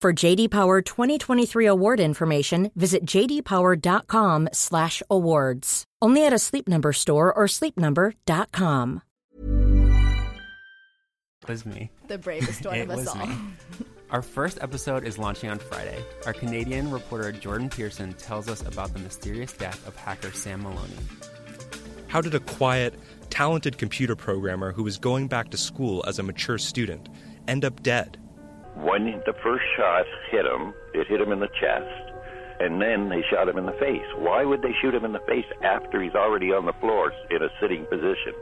For JD Power 2023 award information, visit jdpower.com/awards. Only at a Sleep Number store or sleepnumber.com. It was me. The bravest one It of us all. me. Our first episode is launching on Friday. Our Canadian reporter Jordan Pearson tells us about the mysterious death of hacker Sam Maloney. How did a quiet, talented computer programmer who was going back to school as a mature student end up dead? When the first shot hit him, it hit him in the chest, and then they shot him in the face. Why would they shoot him in the face after he's already on the floor in a sitting position?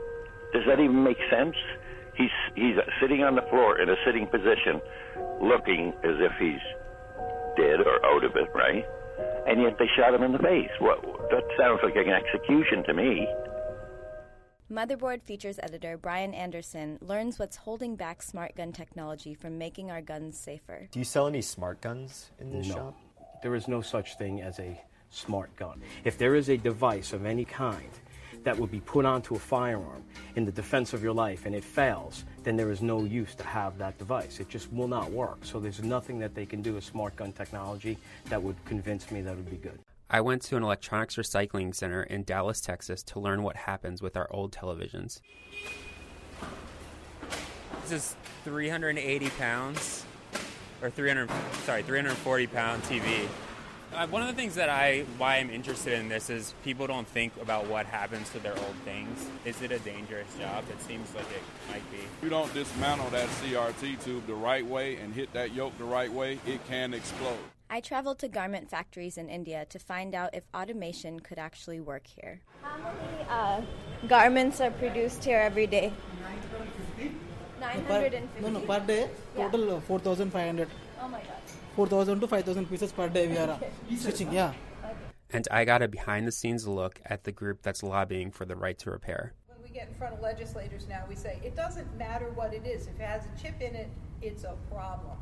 Does that even make sense? He's he's sitting on the floor in a sitting position, looking as if he's dead or out of it, right? And yet they shot him in the face. What? That sounds like an execution to me. Motherboard features editor Brian Anderson learns what's holding back smart gun technology from making our guns safer. Do you sell any smart guns in this No. shop? There is no such thing as a smart gun. If there is a device of any kind that would be put onto a firearm in the defense of your life and it fails, then there is no use to have that device. It just will not work. So there's nothing that they can do with smart gun technology that would convince me that it would be good. I went to an electronics recycling center in Dallas, Texas to learn what happens with our old televisions. This is 380 pounds, or 300, sorry, 340 pound TV. Uh, one of the things that I, why I'm interested in this is people don't think about what happens to their old things. Is it a dangerous job? It seems like it might be. If you don't dismantle that CRT tube the right way and hit that yoke the right way, it can explode. I traveled to garment factories in India to find out if automation could actually work here. How many uh, garments are produced here every day? 950. No, no, per day, total uh, 4,500. Oh my god. 4,000 to 5,000 pieces per day we are uh, stitching, yeah. And I got a behind the scenes look at the group that's lobbying for the right to repair. When we get in front of legislators now, we say it doesn't matter what it is. If it has a chip in it, it's a problem.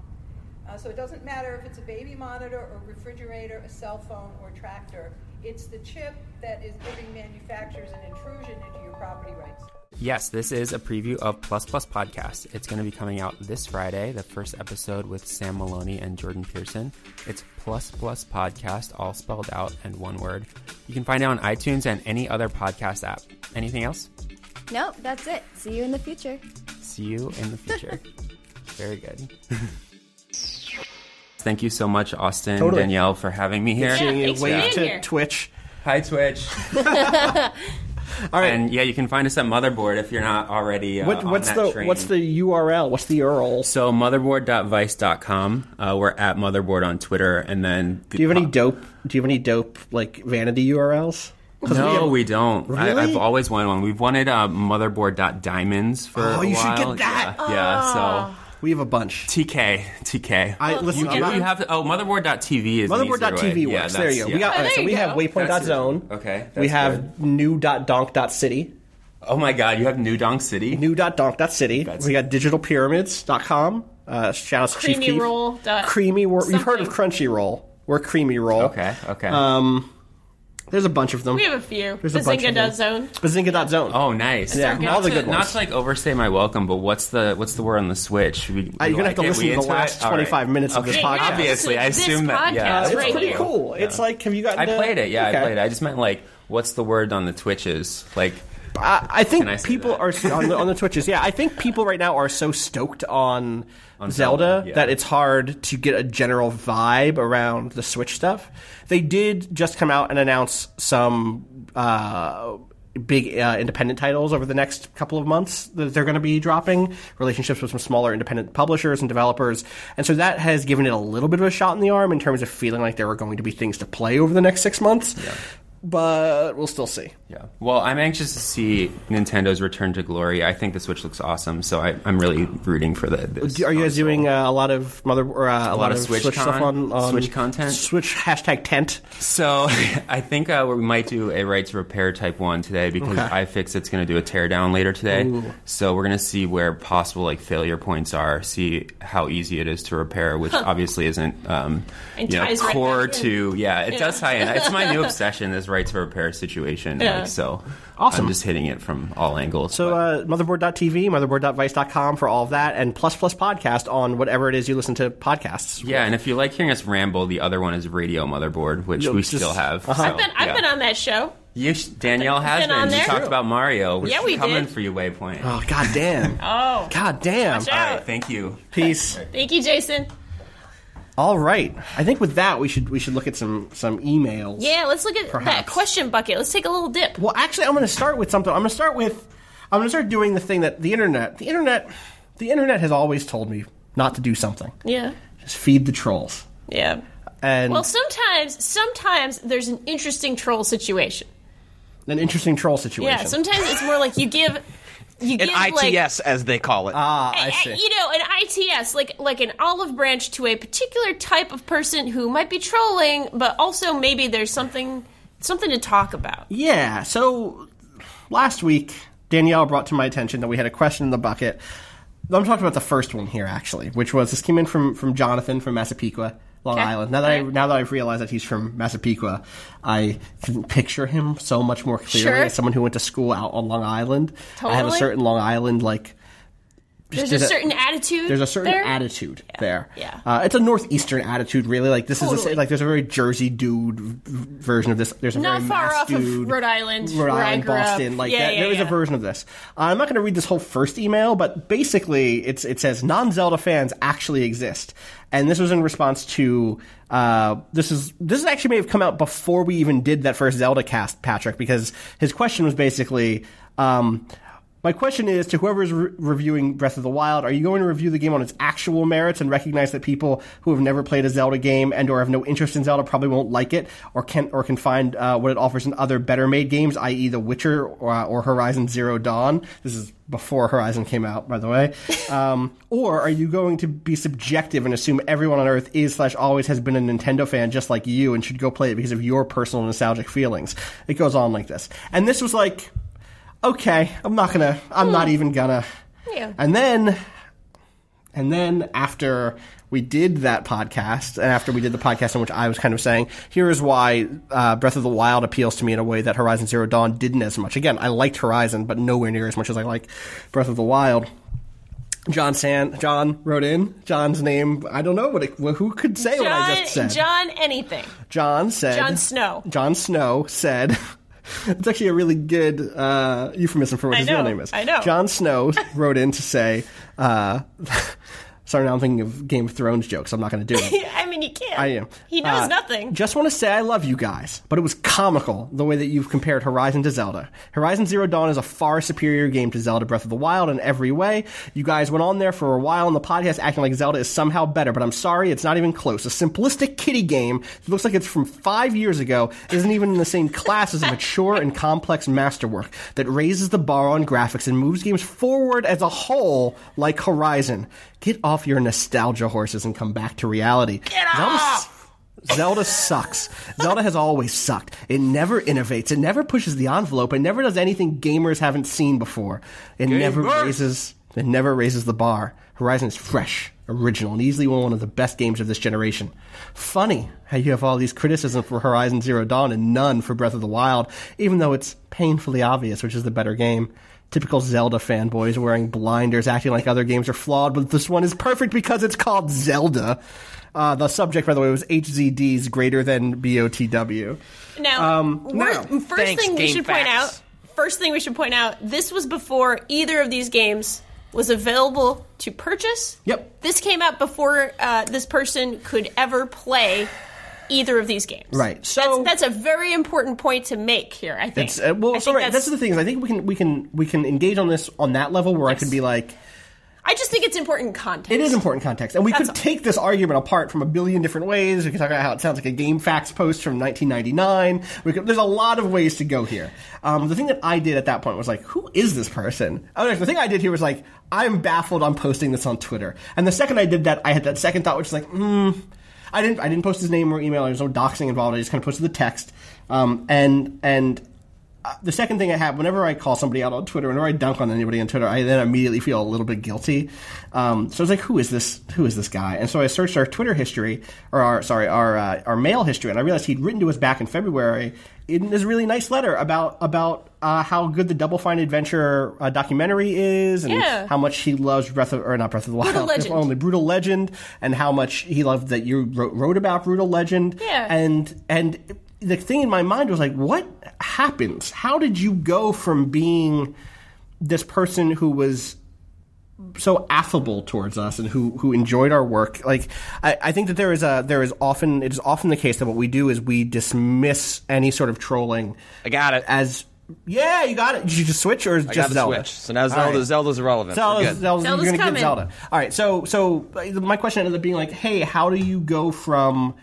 Uh, so it doesn't matter if it's a baby monitor or refrigerator, a cell phone or tractor. It's the chip that is giving manufacturers an intrusion into your property rights. Yes, this is a preview of Plus Plus Podcast. It's going to be coming out this Friday, the first episode with Sam Maloney and Jordan Pearson. It's Plus Plus Podcast, all spelled out and one word. You can find it on iTunes and any other podcast app. Anything else? No, that's it. See you in the future. See you in the future. Very good. Thank you so much, Austin, Totally. Danielle, for having me here. Seeing you thanks for wave to here. Twitch. Hi, Twitch. All right. And yeah, you can find us at Motherboard if you're not already uh, what, on what's that the train. what's the URL? What's the URL? So motherboard.vice.com. Uh, we're at motherboard on Twitter, and then Do you have any dope? Do you have any dope like vanity URLs? No, have- we, don't. I, Really? I've always wanted one. We've wanted uh, motherboard.diamonds for Oh, a you should get that. Yeah, yeah, so we have a bunch. TK, TK. I listen. you, I'm not- you have to. Oh, motherboard.tv is an easier way. Motherboard.tv Yeah, works. there you that's- go. We yeah. got. all right, so we have waypoint.zone. Okay, we that's have new.donk.city. Oh my god, you have New Donk City? New.donk.city. We got digitalpyramids.com. Uh, shout out to Chief Creamy Keef. roll dot Creamy roll. You've heard of something. Crunchyroll. We're Creamy Roll. Okay, okay. Um, There's a bunch of them. We have a few. There's a bunch of them. Bazinga.zone. Bazinga.zone. Oh, nice. Yeah, not all the to, good Not ones. to like overstay my welcome, but what's the what's the word on the switch? Should we, Uh, you're gonna have to it? listen We to the into it? last All 25 minutes of this Okay, podcast. Obviously, I This assume that. Yeah, podcast it's right pretty here. cool. It's like, have you gotten? I played it. Yeah, Okay. I played it. I just meant like, what's the word on the Twitches? Like, I, I think I people that? are on the, on the Twitches. Yeah, I think people right now are so stoked on, On Zelda, Zelda, yeah. that it's hard to get a general vibe around the Switch stuff. They did just come out and announce some uh, big uh, independent titles over the next couple of months that they're going to be dropping. Relationships with some smaller independent publishers and developers, and so that has given it a little bit of a shot in the arm in terms of feeling like there were going to be things to play over the next six months. But we'll still see. yeah. Well, I'm anxious to see Nintendo's return to glory. I think the Switch looks awesome, so I, I'm really rooting for the. This Are you guys console. doing uh, a lot of mother or uh, a, lot of Switch stuff con- on, on Switch content? Switch hashtag tent. So I think uh, we might do a right to repair type one today because Okay. iFixit's going to do a teardown later today. Ooh. So we're going to see where possible like failure points are, see how easy it is to repair, which obviously isn't um, you know ties right core to yeah. It Yeah. does tie in. It's my new obsession. This right to repair situation. Yeah. Like, so Awesome. I'm just hitting it from all angles. So uh, motherboard.tv, motherboard.vice.com for all of that, and plus plus podcast on whatever it is you listen to podcasts. yeah, and if you like hearing us ramble, the other one is Radio Motherboard, which You'll we just- still have. Uh-huh. So, I've been, I've yeah. been on that show. You, sh- Danielle has been been. on You there. talked about Mario. We're Yeah, we coming did. for you, Waypoint. Oh god damn. Oh, God damn. Watch All out. right, thank you. Peace. Thank you, Jason. All right. I think with that we should we should look at some some emails. Yeah, let's look at that question bucket. Let's take a little dip. Well, actually, I'm going to start with something. I'm going to start with I'm going to start doing the thing that the internet the internet the internet has always told me not to do something. Yeah. Just feed the trolls. Yeah. And Well, sometimes, sometimes there's an interesting troll situation. an interesting troll situation. Yeah. Sometimes it's more like you give, you An give like ITS, as they call it. ah, I a- see. you know, an ITS, like like an olive branch to a particular type of person who might be trolling, but also maybe there's something something to talk about. Yeah. So last week, Danielle brought to my attention that we had a question in the bucket. I'm talking about the first one here, actually, which was this came in from from Jonathan from Massapequa, Long Okay. Island. Now that I now that I've realized that he's from Massapequa, I can picture him so much more clearly Sure. as someone who went to school out on Long Island. I have a certain Long Island like. Just- There's a certain attitude. there's a certain there. attitude there. yeah. Uh, it's a northeastern attitude, really. Like this is a, like there's a very Jersey dude version of this. There's a Not very far off dude, of Rhode Island, Rhode Island. Boston. Like Yeah, that. yeah, there is a version of this. Uh, I'm not going to read this whole first email, but basically, it's it says non-Zelda fans actually exist, and this was in response to. Uh, this is this is actually may have come out before we even did that first Zelda cast, Patrick, because his question was basically. Um, my question is to whoever is re- reviewing Breath of the Wild: Are you going to review the game on its actual merits and recognize that people who have never played a Zelda game and or have no interest in Zelda probably won't like it, or can or can find uh, what it offers in other better made games, i.e., The Witcher or, uh, or Horizon Zero Dawn? This is before Horizon came out, by the way. Um, or are you going to be subjective and assume everyone on Earth is slash always has been a Nintendo fan just like you and should go play it because of your personal nostalgic feelings? It goes on like this, and this was like okay, I'm not gonna, I'm not even gonna. Yeah. And then, and then after we did that podcast, and after we did the podcast in which I was kind of saying, here is why uh, Breath of the Wild appeals to me in a way that Horizon Zero Dawn didn't as much. Again, I liked Horizon, but nowhere near as much as I like Breath of the Wild. John San, John wrote in. John's name, I don't know what it, who could say what I just said. John, anything. John said. John Snow. John Snow said. it's actually a really good uh, euphemism for what I his know, real name is. I know. John Snow wrote in to say. Uh, sorry, now I'm thinking of Game of Thrones jokes. I'm not going to do it. I mean, you can't. I am. He knows Uh, nothing. Just want to say I love you guys, but it was comical the way that you've compared Horizon to Zelda. Horizon Zero Dawn is a far superior game to Zelda Breath of the Wild in every way. You guys went on there for a while on the podcast acting like Zelda is somehow better, but I'm sorry, it's not even close. A simplistic kiddie game that looks like it's from five years ago isn't even in the same class as a mature and complex masterwork that raises the bar on graphics and moves games forward as a whole like Horizon. Get off your nostalgia horses and come back to reality. Get off! Zelda sucks. Zelda has always sucked. It never innovates. It never pushes the envelope. It never does anything gamers haven't seen before. It never raises. It never raises the bar. Horizon is fresh, original and easily one of the best games of this generation. Funny how you have all these criticisms for Horizon Zero Dawn and none for Breath of the Wild, even though it's painfully obvious which is the better game. Typical Zelda fanboys wearing blinders, acting like other games are flawed, but this one is perfect because it's called Zelda. Uh, the subject, by the way, was HZD's greater than BOTW. Now, Um, now- first Thanks, thing we Game should point out. First thing we should point out. This was before either of these games was available to purchase. Yep. This came out before uh, this person could ever play either of these games. Right. So that's, that's a very important point to make here. I think. It's, uh, well, I so think right, that's, the thing is, I think we can we can we can engage on this on that level where I could be like, I just think it's important context. it is important context, and we That's could take this argument apart from a billion different ways. We could talk about how it sounds like a GameFAQs post from 1999. We could, there's a lot of ways to go here. Um, the thing that I did at that point was like, who is this person? Oh, no, the thing I did here was like, I'm baffled. I'm posting this on Twitter, and the second I did that, I had that second thought, which is like, hmm. I didn't. I didn't post his name or email. There was no doxing involved. I just kind of posted the text. Um, and and the second thing I have, whenever I call somebody out on Twitter, whenever I dunk on anybody on Twitter, I then immediately feel a little bit guilty. Um, so I was like, "Who is this? Who is this guy?" And so I searched our Twitter history, or our sorry, our uh, our mail history, and I realized he'd written to us back in February in this really nice letter about about uh, how good the Double Fine Adventure uh, documentary is, and Yeah. how much he loves Breath of or not Breath of the Wild, Brutal Legend. only Brutal Legend, and how much he loved that you wrote, wrote about Brutal Legend. Yeah. And and the thing in my mind was like, what happens? How did you go from being this person who was so affable towards us and who who enjoyed our work. Like I, I think that there is a there is often it is often the case that what we do is we dismiss any sort of trolling. I got it. As yeah, you got it. Did you just switch or is I just got Zelda? switch. So now All Zelda, right. Zelda's irrelevant. We're Zelda's, good. Zelda's, Zelda's you're gonna coming. get Zelda. All right, so so uh, my question ended up being like, hey, how do you go from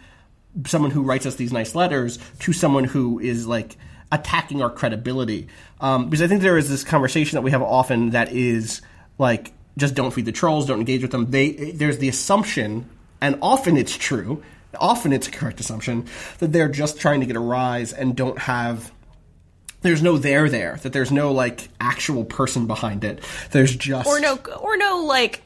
someone who writes us these nice letters to someone who is like attacking our credibility? Um, because I think there is this conversation that we have often that is like, just don't feed the trolls, don't engage with them. They there's the assumption, and often it's true. Often it's a correct assumption that they're just trying to get a rise and don't have there's no there there that there's no like actual person behind it there's just or no, or no, like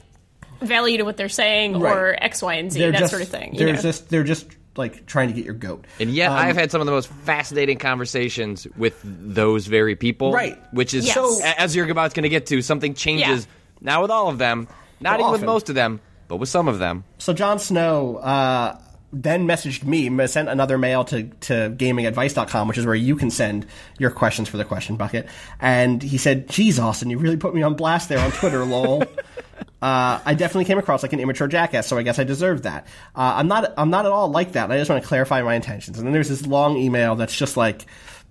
value to what they're saying, Right. or X, Y, and Z, they're that just, sort of thing. you they're know? just they're just like trying to get your goat And yet, Um, I've had some of the most fascinating conversations with those very people. Right. Which is, Yes. so, as you're about going to get to, something changes. Not with all of them, not But even with most of them, but with some of them. so Jon Snow uh, then messaged me, sent another mail to, to gamingadvice.com, which is where you can send your questions for the question bucket. And he said, Geez, Austin, you really put me on blast there on Twitter, lol. Uh, I definitely came across like an immature jackass, so I guess I deserved that. Uh, I'm not. I'm not at all like that. I just want to clarify my intentions. And then there's this long email that's just like,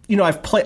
you know, I've played.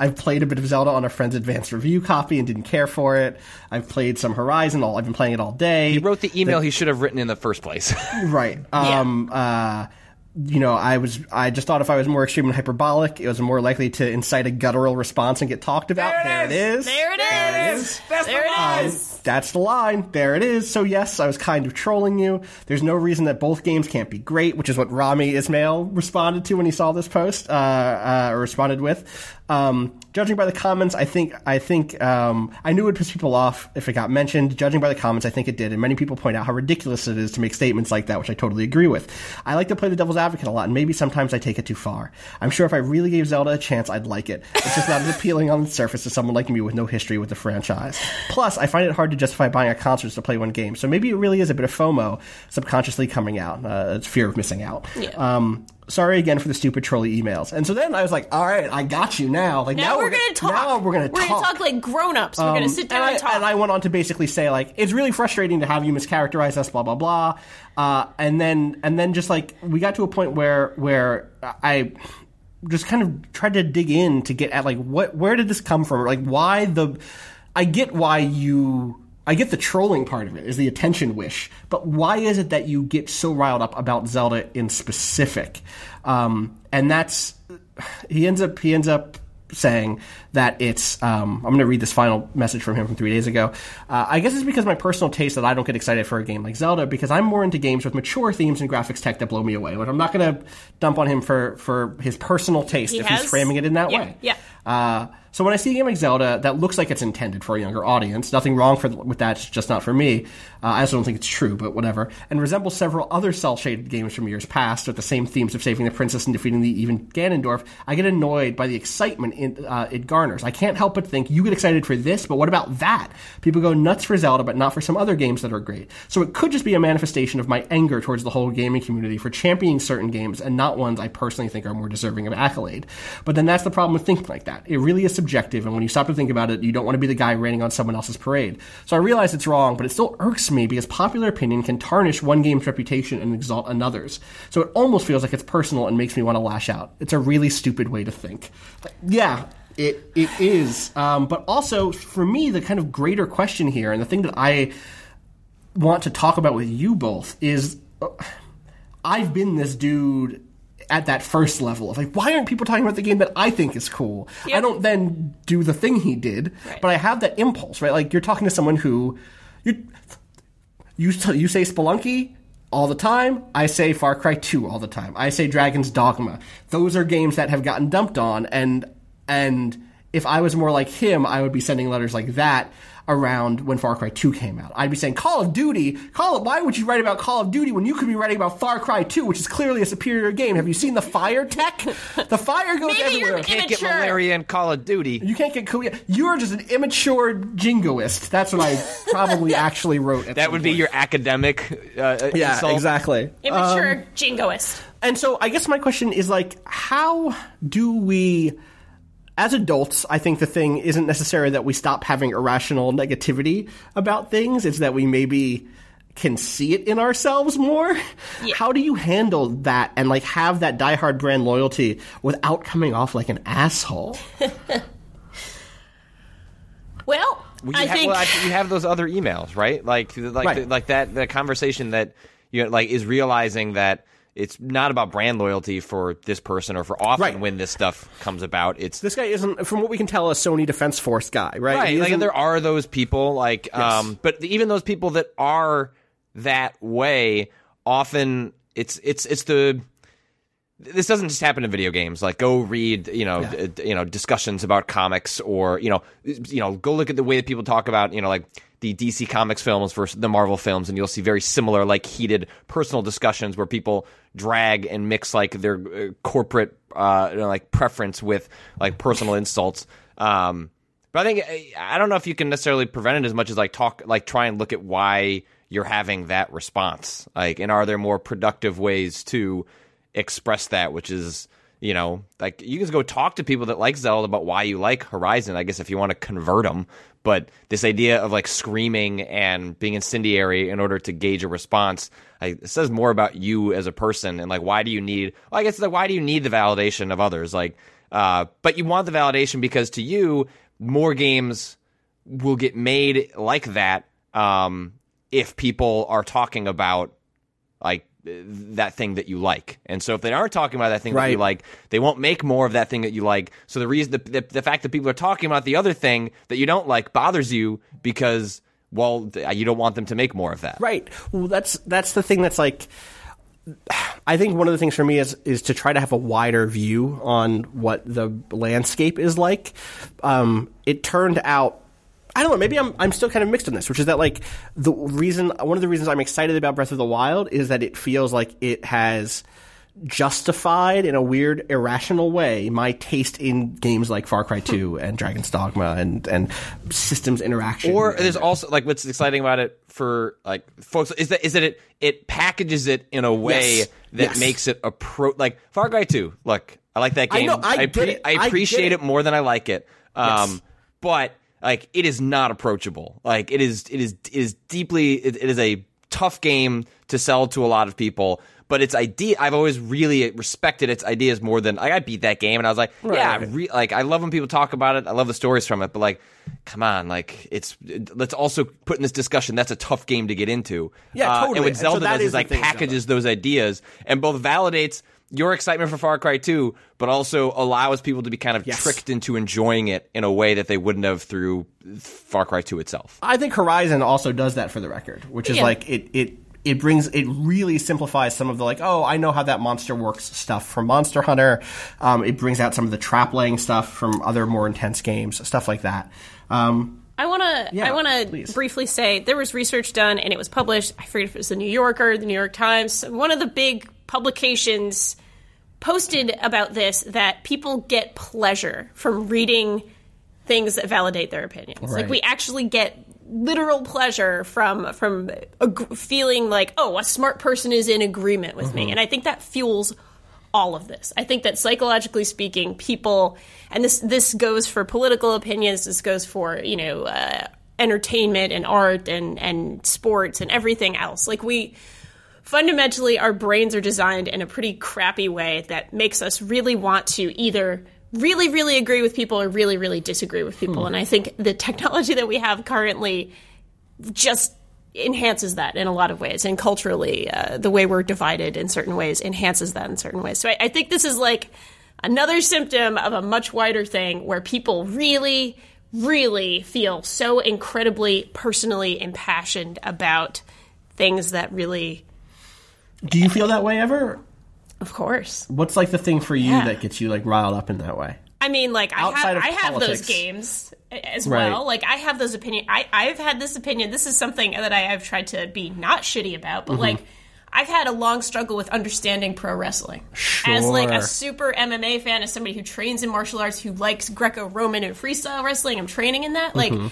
I've played a bit of Zelda on a friend's advanced review copy and didn't care for it. I've played some Horizon. All I've been playing it all day. He wrote the email he should have written in the first place. Right. Um, uh, you know, I was. I just thought if I was more extreme and hyperbolic, it was more likely to incite a guttural response and get talked about. There it is. there it is. There it Um, is. That's the line. There it is. So yes, I was kind of trolling you. There's no reason that both games can't be great, which is what Rami Ismail responded to when he saw this post, uh, uh, responded with. Um, judging by the comments, I think I think um, I knew it would piss people off if it got mentioned. Judging by the comments, I think it did, and many people point out how ridiculous it is to make statements like that, which I totally agree with. I like to play the devil's advocate a lot, and maybe sometimes I take it too far. I'm sure if I really gave Zelda a chance, I'd like it. It's just not as appealing on the surface as someone like me with no history with the franchise. Plus, I find it hard to justify buying a concert to play one game. So maybe it really is a bit of FOMO subconsciously coming out. Uh, it's fear of missing out. Um, sorry again for the stupid trolley emails. And so then I was like, all right, I got you now. Like Now, we're, gonna gonna talk. Now we're gonna We're talk. gonna talk like grown-ups. we're Um, gonna sit down and and, I, talk. And I went on to basically say like it's really frustrating to have you mischaracterize us, blah blah blah. Uh, and then and then just like we got to a point where where I just kind of tried to dig in to get at like what where did this come from? Like why the I get why you I get the trolling part of it is the attention wish, but why is it that you get so riled up about Zelda in specific? Um, and that's he ends up he ends up saying that it's um, I'm going to read this final message from him from three days ago. Uh, I guess it's because of my personal taste that I don't get excited for a game like Zelda because I'm more into games with mature themes and graphics tech that blow me away. But I'm not going to dump on him for for his personal taste He if has- he's framing it in that yeah, way. yeah. Uh, so when I see a game like Zelda that looks like it's intended for a younger audience, nothing wrong for, with that, it's just not for me. Uh, I also don't think it's true, but whatever. And resembles several other cel shaded games from years past with the same themes of saving the princess and defeating the even Ganondorf, I get annoyed by the excitement in, uh, it garners. I can't help but think you get excited for this, but what about that? People go nuts for Zelda, but not for some other games that are great. So it could just be a manifestation of my anger towards the whole gaming community for championing certain games and not ones I personally think are more deserving of accolade. But then that's the problem with thinking like that. It really is subjective, and when you stop to think about it, you don't want to be the guy raining on someone else's parade. So I realize it's wrong, but it still irks me because popular opinion can tarnish one game's reputation and exalt another's. So it almost feels like it's personal and makes me want to lash out. It's a really stupid way to think. Yeah, it it is. Um, but also for me, the kind of greater question here, and the thing that I want to talk about with you both is, uh, I've been this dude at that first level of like, why aren't people talking about the game that I think is cool? I don't then do the thing he did, but I have that impulse, right? Like you're talking to someone who you you you say Spelunky all the time. I say Far Cry 2 all the time. I say Dragon's Dogma. Those are games that have gotten dumped on and and if I was more like him, I would be sending letters like that around when Far Cry 2 came out. I'd be saying Call of Duty, Call of, why would you write about Call of Duty when you could be writing about Far Cry 2, which is clearly a superior game? Have you seen the fire tech? The fire goes Maybe everywhere. you're You can't get malaria in Call of Duty. You can't get cool. You're just an immature jingoist. That's what I probably actually wrote. At That some would be your academic. Uh, Yeah, insult. exactly. Immature Um, jingoist. and so I guess my question is like, how do we, as adults, I think the thing isn't necessarily that we stop having irrational negativity about things. It's that we maybe can see it in ourselves more. How do you handle that and like have that diehard brand loyalty without coming off like an asshole? Well, Well, I you, ha- think well, actually, you have those other emails, right? Like, like, Right. like that. The conversation that you know, like is realizing that it's not about brand loyalty for this person or for often when this stuff comes about. It's this guy isn't, from what we can tell, a Sony Defense Force guy, right? right. Like there are those people, like, um, but even those people that are that way, often it's it's it's the this doesn't just happen in video games. Like, go read, you know, d- you know, discussions about comics, or you know, you know, go look at the way that people talk about, you know, like the DC Comics films versus the Marvel films, and you'll see very similar, like heated personal discussions where people drag and mix like their uh, corporate, uh, you know, like preference with like personal insults. Um, but I think I don't know if you can necessarily prevent it as much as like talk, like try and look at why you're having that response. Like, and are there more productive ways to express that? Which is, you know, like you can go talk to people that like Zelda about why you like Horizon. I guess if you want to convert them, but this idea of like screaming and being incendiary in order to gauge a response, like, it says more about you as a person and like why do you need? Well, I guess like why do you need the validation of others? Like, uh, but you want the validation because to you, more games will get made like that um, if people are talking about like that thing that you like. And so if they aren't talking about that thing that you like, they won't make more of that thing that you like. So the reason the, the, the fact that people are talking about the other thing that you don't like bothers you because well, you don't want them to make more of that. Right. Well, that's that's the thing that's like. I think one of the things for me is is to try to have a wider view on what the landscape is like. Um, it turned out. I don't know. Maybe I'm I'm still kind of mixed on this, which is that like the reason one of the reasons I'm excited about Breath of the Wild is that it feels like it has justified in a weird irrational way my taste in games like Far Cry 2 and Dragon's Dogma and and systems interaction. Or there's also like what's exciting about it for like folks is that is that it it packages it in a way Yes. that Yes. makes it appro like Far Cry 2. Look, I like that I game. know, I get it. I appreciate it. it. more than I like it. Um Yes. but like it is not approachable. Like it is it is it is deeply it, it is a tough game to sell to a lot of people. But its idea, I've always really respected its ideas more than like, I beat that game, and I was like, Right, yeah, right. re- like I love when people talk about it. I love the stories from it, but like, come on, like it's let's also put in this discussion. That's a tough game to get into. Yeah, Uh, totally. And what And so Zelda does is is like packages those ideas and both validates your excitement for Far Cry 2, but also allows people to be kind of Yes. tricked into enjoying it in a way that they wouldn't have through Far Cry 2 itself. I think Horizon also does that for the record, which is Yeah. like it it it brings it really simplifies some of the like oh I know how that monster works stuff from Monster Hunter. Um, it brings out some of the trap laying stuff from other more intense games, stuff like that. Um, I want to. Yeah, I want to briefly say there was research done, and it was published. I forget if it was the New Yorker, the New York Times, one of the big publications posted about this that people get pleasure from reading things that validate their opinions. Like we actually get literal pleasure from from ag- feeling like, oh, a smart person is in agreement with me, Mhm. and I think that fuels all of this. I think that psychologically speaking, people, and this this goes for political opinions, this goes for you know uh, entertainment and art and and sports and everything else. Like we fundamentally, our brains are designed in a pretty crappy way that makes us really want to either really really agree with people or really really disagree with people. Hmm. And I think the technology that we have currently just enhances that in a lot of ways and culturally uh, the way we're divided in certain ways enhances that in certain ways so I, I think this is like another symptom of a much wider thing where people really really feel so incredibly personally impassioned about things that really do you feel that way ever? Of course. What's like the thing for you Yeah. that gets you like riled up in that way? I mean, like I Outside have, of I have politics. those games as Right. well. Like I have those opinion. I I've had this opinion. This is something that I have tried to be not shitty about, but Mhm. like I've had a long struggle with understanding pro wrestling. As like a super MMA fan, as somebody who trains in martial arts, who likes Greco-Roman and freestyle wrestling, I'm training in that. Like Mhm.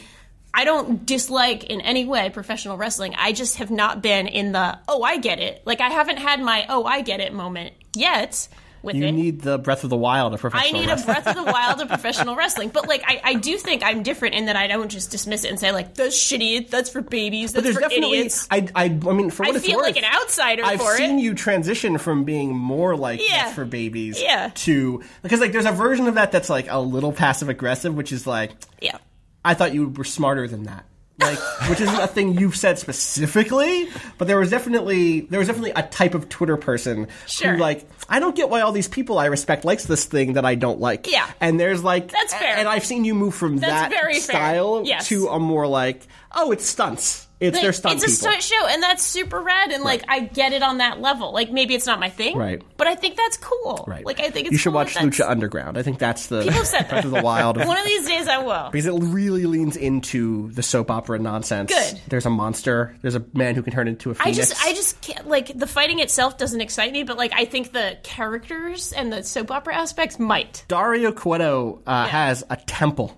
I don't dislike in any way professional wrestling. I just have not been in the oh I get it. Like I haven't had my oh I get it moment yet with you it. need the Breath of the Wild of I professional need a breath of the wild of professional wrestling. But like I, I do think I'm different in that I don't just dismiss it and say like that's shitty, that's for babies, But that's there's for definitely, idiots. I, I, I mean, for what I it's feel worth, like an outsider I've for seen it. you transition from being more like Yeah. that's for babies Yeah. to because like there's a version of that that's like a little passive aggressive, which is like, Yeah. I thought you were smarter than that. Like, which isn't a thing you've said specifically, but there was definitely there was definitely a type of Twitter person Sure. who like I don't get why all these people I respect likes this thing that I don't like. Yeah. and there's like That's fair. and I've seen you move from That's that very style Yes. to a more like oh it's stunts. It's Like, their stunt It's a people. stunt show, and that's super rad. And like, I get it on that level. Like, maybe it's not my thing, Right. But I think that's cool. Right. Like, I think it's you should cool watch Lucha Underground. I think that's the People said of the Wild. One of these days, I will. because it really leans into the soap opera nonsense. Good. There's a monster. There's a man who can turn into a I phoenix. just, I just can't, like the fighting itself doesn't excite me, but like I think the characters and the soap opera aspects might. Dario Cueto uh, has a temple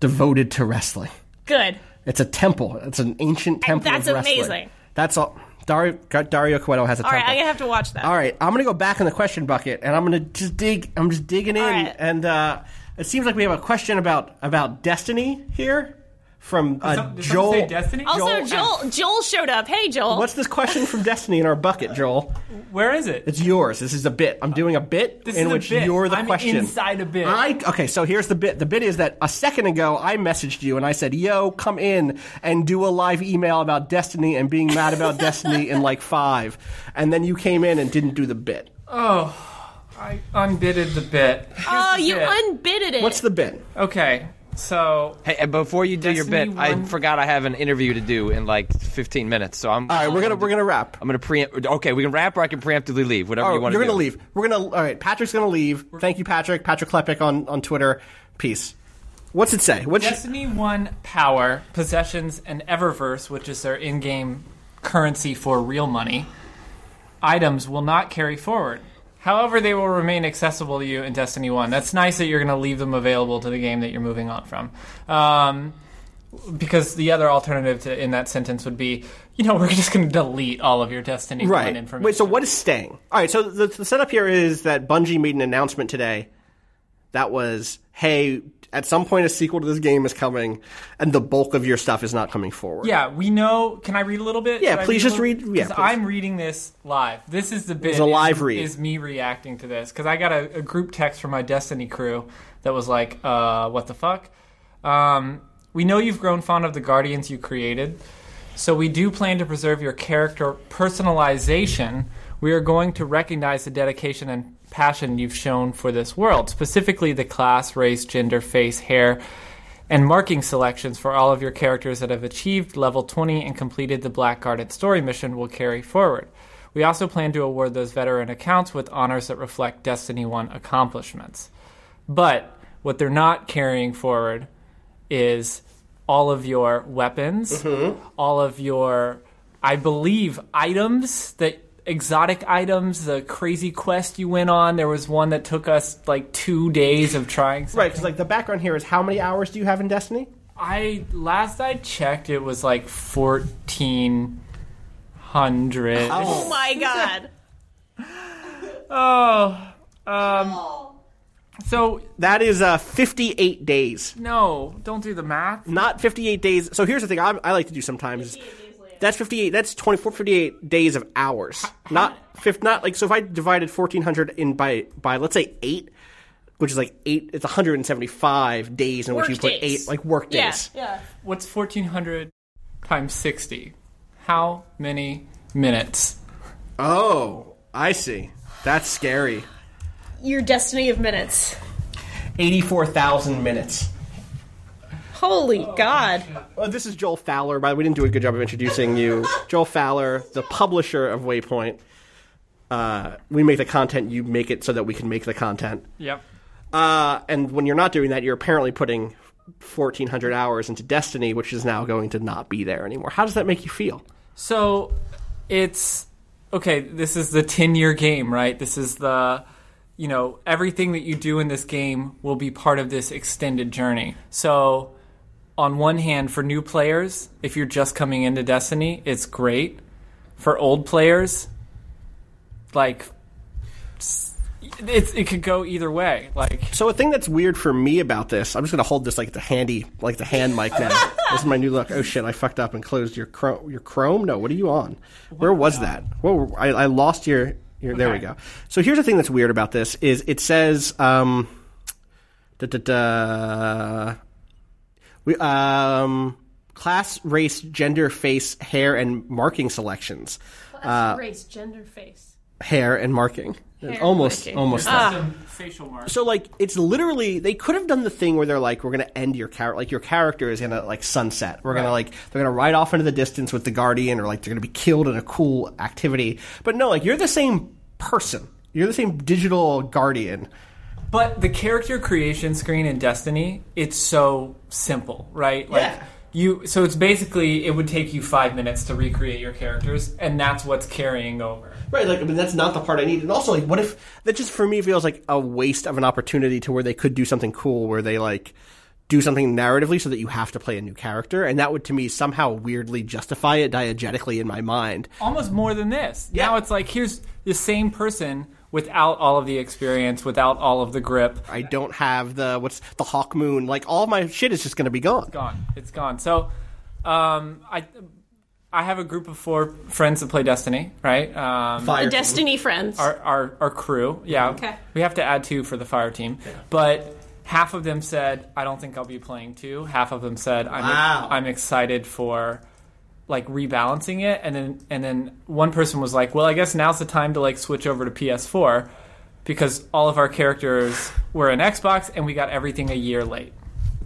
devoted to wrestling. Good. It's a temple. It's an ancient temple. that's of wrestling. amazing. That's all. Dario, Dario Cueto has a All right. I'm gonna have to watch that. All right, I'm gonna go back in the question bucket, and I'm gonna just dig. I'm just digging in, right. and uh, it seems like we have a question about about Destiny here from uh, some- did Joel. say Destiny? Also, Joel, Joel showed up. Hey, Joel. What's this question from Destiny in our bucket, Joel? Where is it? It's yours. This is a bit. I'm doing a bit This in is a which bit. you're the I'm question. inside a bit. I okay. So here's the bit. The bit is that a second ago I messaged you and I said, "Yo, come in and do a live email about Destiny and being mad about Destiny in like five. And then you came in and didn't do the bit. Oh, I unbidded the bit. Here's Oh, the you bit. unbidded it. What's the bit? Okay, so Hey, before you do your Destiny bit, I forgot I have an interview to do in like 15 minutes. So I'm. All right, we're gonna we're gonna wrap. I'm gonna preempt. Okay, we can wrap, or I can preemptively leave. Whatever Oh, you want you're gonna do. leave. We're gonna. All right, Patrick's gonna leave. Thank you, Patrick. Patrick Klepek on on Twitter. Peace. What's it say? What's Destiny 1 Power, Possessions, and Eververse, which is their in game currency for real money, items will not carry forward. However, they will remain accessible to you in Destiny 1. That's nice that you're going to leave them available to the game that you're moving on from. Um, because the other alternative to, in that sentence would be, you know, we're just going to delete all of your Destiny right. 1 right? information. Wait, so what is staying? All right, so the, the setup here is that Bungie made an announcement today that was, hey, at some point a sequel to this game is coming, and the bulk of your stuff is not coming forward. Yeah, we know. Can I read a little bit? Yeah, please a just read- yeah, please. I'm reading this live. This is the bit. It's a live is, read. Is me reacting to this because I got a, a group text from my Destiny crew that was like, uh, "What the fuck?" Um, we know you've grown fond of the Guardians you created, so we do plan to preserve your character personalization. We are going to recognize the dedication and passion you've shown for this world, specifically the class, race, gender, face, hair, and marking selections for all of your characters that have achieved level 20 and completed the Black Garden story mission will carry forward. We also plan to award those veteran accounts with honors that reflect Destiny 1 accomplishments. But what they're not carrying forward is all of your weapons, mm-hmm. all of your, I believe, items that exotic items, the crazy quest you went on. There was one that took us like two days of trying. Right, because like the background here is how many hours do you have in Destiny? I last I checked, it was like fourteen hundred. Oh my god. Oh, um, so that is uh, 58 days. No, don't do the math. Not 58 days. So here's the thing I, I like to do sometimes. Is That's 58. That's 24, 58 days of hours. Not fifth. Not like so. If I divided 1400 in by by let's say eight, which is like eight. It's 175 days in which Work you put days. eight like work Yeah, days. Yeah. What's fourteen hundred times sixty? How many minutes? Oh, I see. That's scary. Your destiny of minutes. 84,000 minutes. Holy God. Well, this is Joel Fowler. By the way, we didn't do a good job of introducing you. Joel Fowler, the publisher of Waypoint. Uh, we make the content, you make it so that we can make the content. Yep. Uh, and when you're not doing that, you're apparently putting 1,400 hours into Destiny, which is now going to not be there anymore. How does that make you feel? So it's okay. This is the ten-year game, right? This is the you know everything that you do in this game will be part of this extended journey. So on one hand, for new players, if you're just coming into Destiny, it's great. For old players, like it's, it could go either way. Like So a thing that's weird for me about this, I'm just going to hold this like the handy, like the hand mic now. this is my new look. Oh shit, I fucked up and closed your Chrome. Your Chrome? No, what are you on? Where was that? Whoa, I, I lost your. your There we go. So here's the thing that's weird about this is it says, um, da, da, da, we um, class, race, gender, face, hair, and marking selections. Class, Uh, race, gender, face. hair and marking. Hair almost, marking. almost. Ah. facial marks. So like it's literally they could have done the thing where they're like we're gonna end your character like your character is gonna like sunset we're gonna like they're gonna ride off into the distance with the guardian or like they're gonna be killed in a cool activity but no like you're the same person you're the same digital guardian But the character creation screen in Destiny, it's so simple, right? Like Yeah. you so it's basically it would take you 5 minutes to recreate your characters and that's what's carrying over. right like I mean that's not the part I need and also like what if that just for me feels like a waste of an opportunity to where they could do something cool where they like do something narratively so that you have to play a new character and that would to me somehow weirdly justify it diegetically in my mind Almost more than this. Now it's like here's the same person without all of the experience, without all of the grip. I don't have the what's the Hawkmoon. Like all my shit is just going to be gone. It's Gone. It's gone. So um I I have a group of four friends that play Destiny, right? Um, The Destiny friends. our, our our crew. Yeah. Okay. We have to add two for the fire team, but half of them said, "I don't think I'll be playing two. Half of them said, "I'm Wow. I'm excited for." Like rebalancing it and then and then one person was like well i guess now's the time to like switch over to ps4 because all of our characters were in xbox and we got everything a year late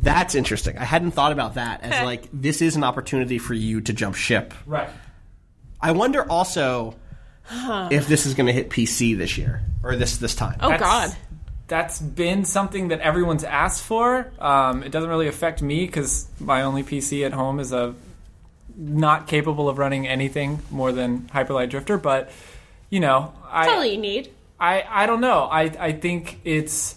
That's interesting. I hadn't thought about that as like this is an opportunity for you to jump ship. right I wonder also if this is going to hit PC this year or this this time. Oh That's- God. that's been something that everyone's asked for. Um, it doesn't really affect me because my only PC at home is a not capable of running anything more than Hyperlight Drifter. But you know, I That's all you need. I, I don't know. I, I think it's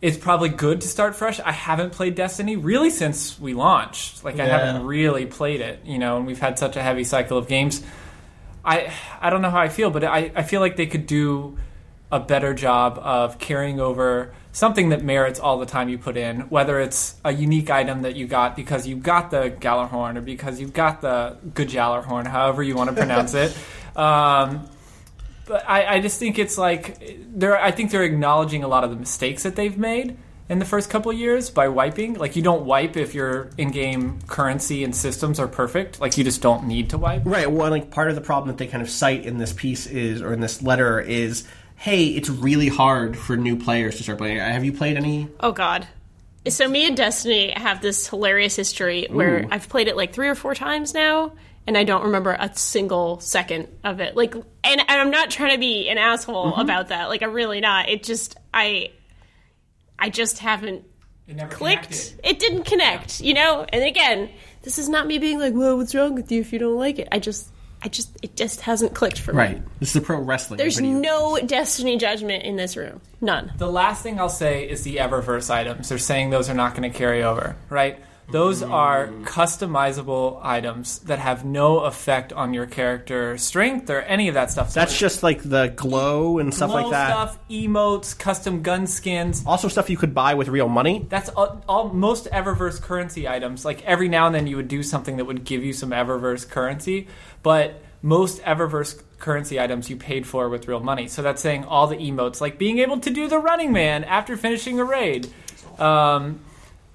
it's probably good to start fresh. I haven't played Destiny really since we launched. Like I Yeah. haven't really played it, you know, and we've had such a heavy cycle of games. I I don't know how I feel, but I, I feel like they could do a better job of carrying over something that merits all the time you put in, whether it's a unique item that you got because you got the Gallarhorn or because you got the good Gujallarhorn, however you want to pronounce it. Um, but I, I just think it's like they're. I think they're acknowledging a lot of the mistakes that they've made in the first couple of years by wiping. Like you don't wipe if your in-game currency and systems are perfect. Like you just don't need to wipe. Right. Well, like part of the problem that they kind of cite in this piece is, or in this letter is, hey, it's really hard for new players to start playing. Have you played any? Oh God. So me and Destiny have this hilarious history where Ooh. I've played it like three or four times now, and I don't remember a single second of it. Like, and, and I'm not trying to be an asshole Mhm. about that. Like, I'm really not. It just I, I just haven't It never clicked. connected. It didn't connect, you know. And again, this is not me being like, "Well, what's wrong with you if you don't like it?" I just, I just, it just hasn't clicked for me. Right. This is a pro wrestling. There's video. no Destiny judgment in this room. None. The last thing I'll say is the Eververse items. They're saying those are not going to carry over, right? Those are customizable items that have no effect on your character strength or any of that stuff. That's just like the glow and stuff glow like that. stuff, emotes, custom gun skins. Also, stuff you could buy with real money. That's all, all most Eververse currency items. Like every now and then, you would do something that would give you some Eververse currency, but most Eververse currency items you paid for with real money. So that's saying all the emotes, like being able to do the Running Man after finishing a raid. Um,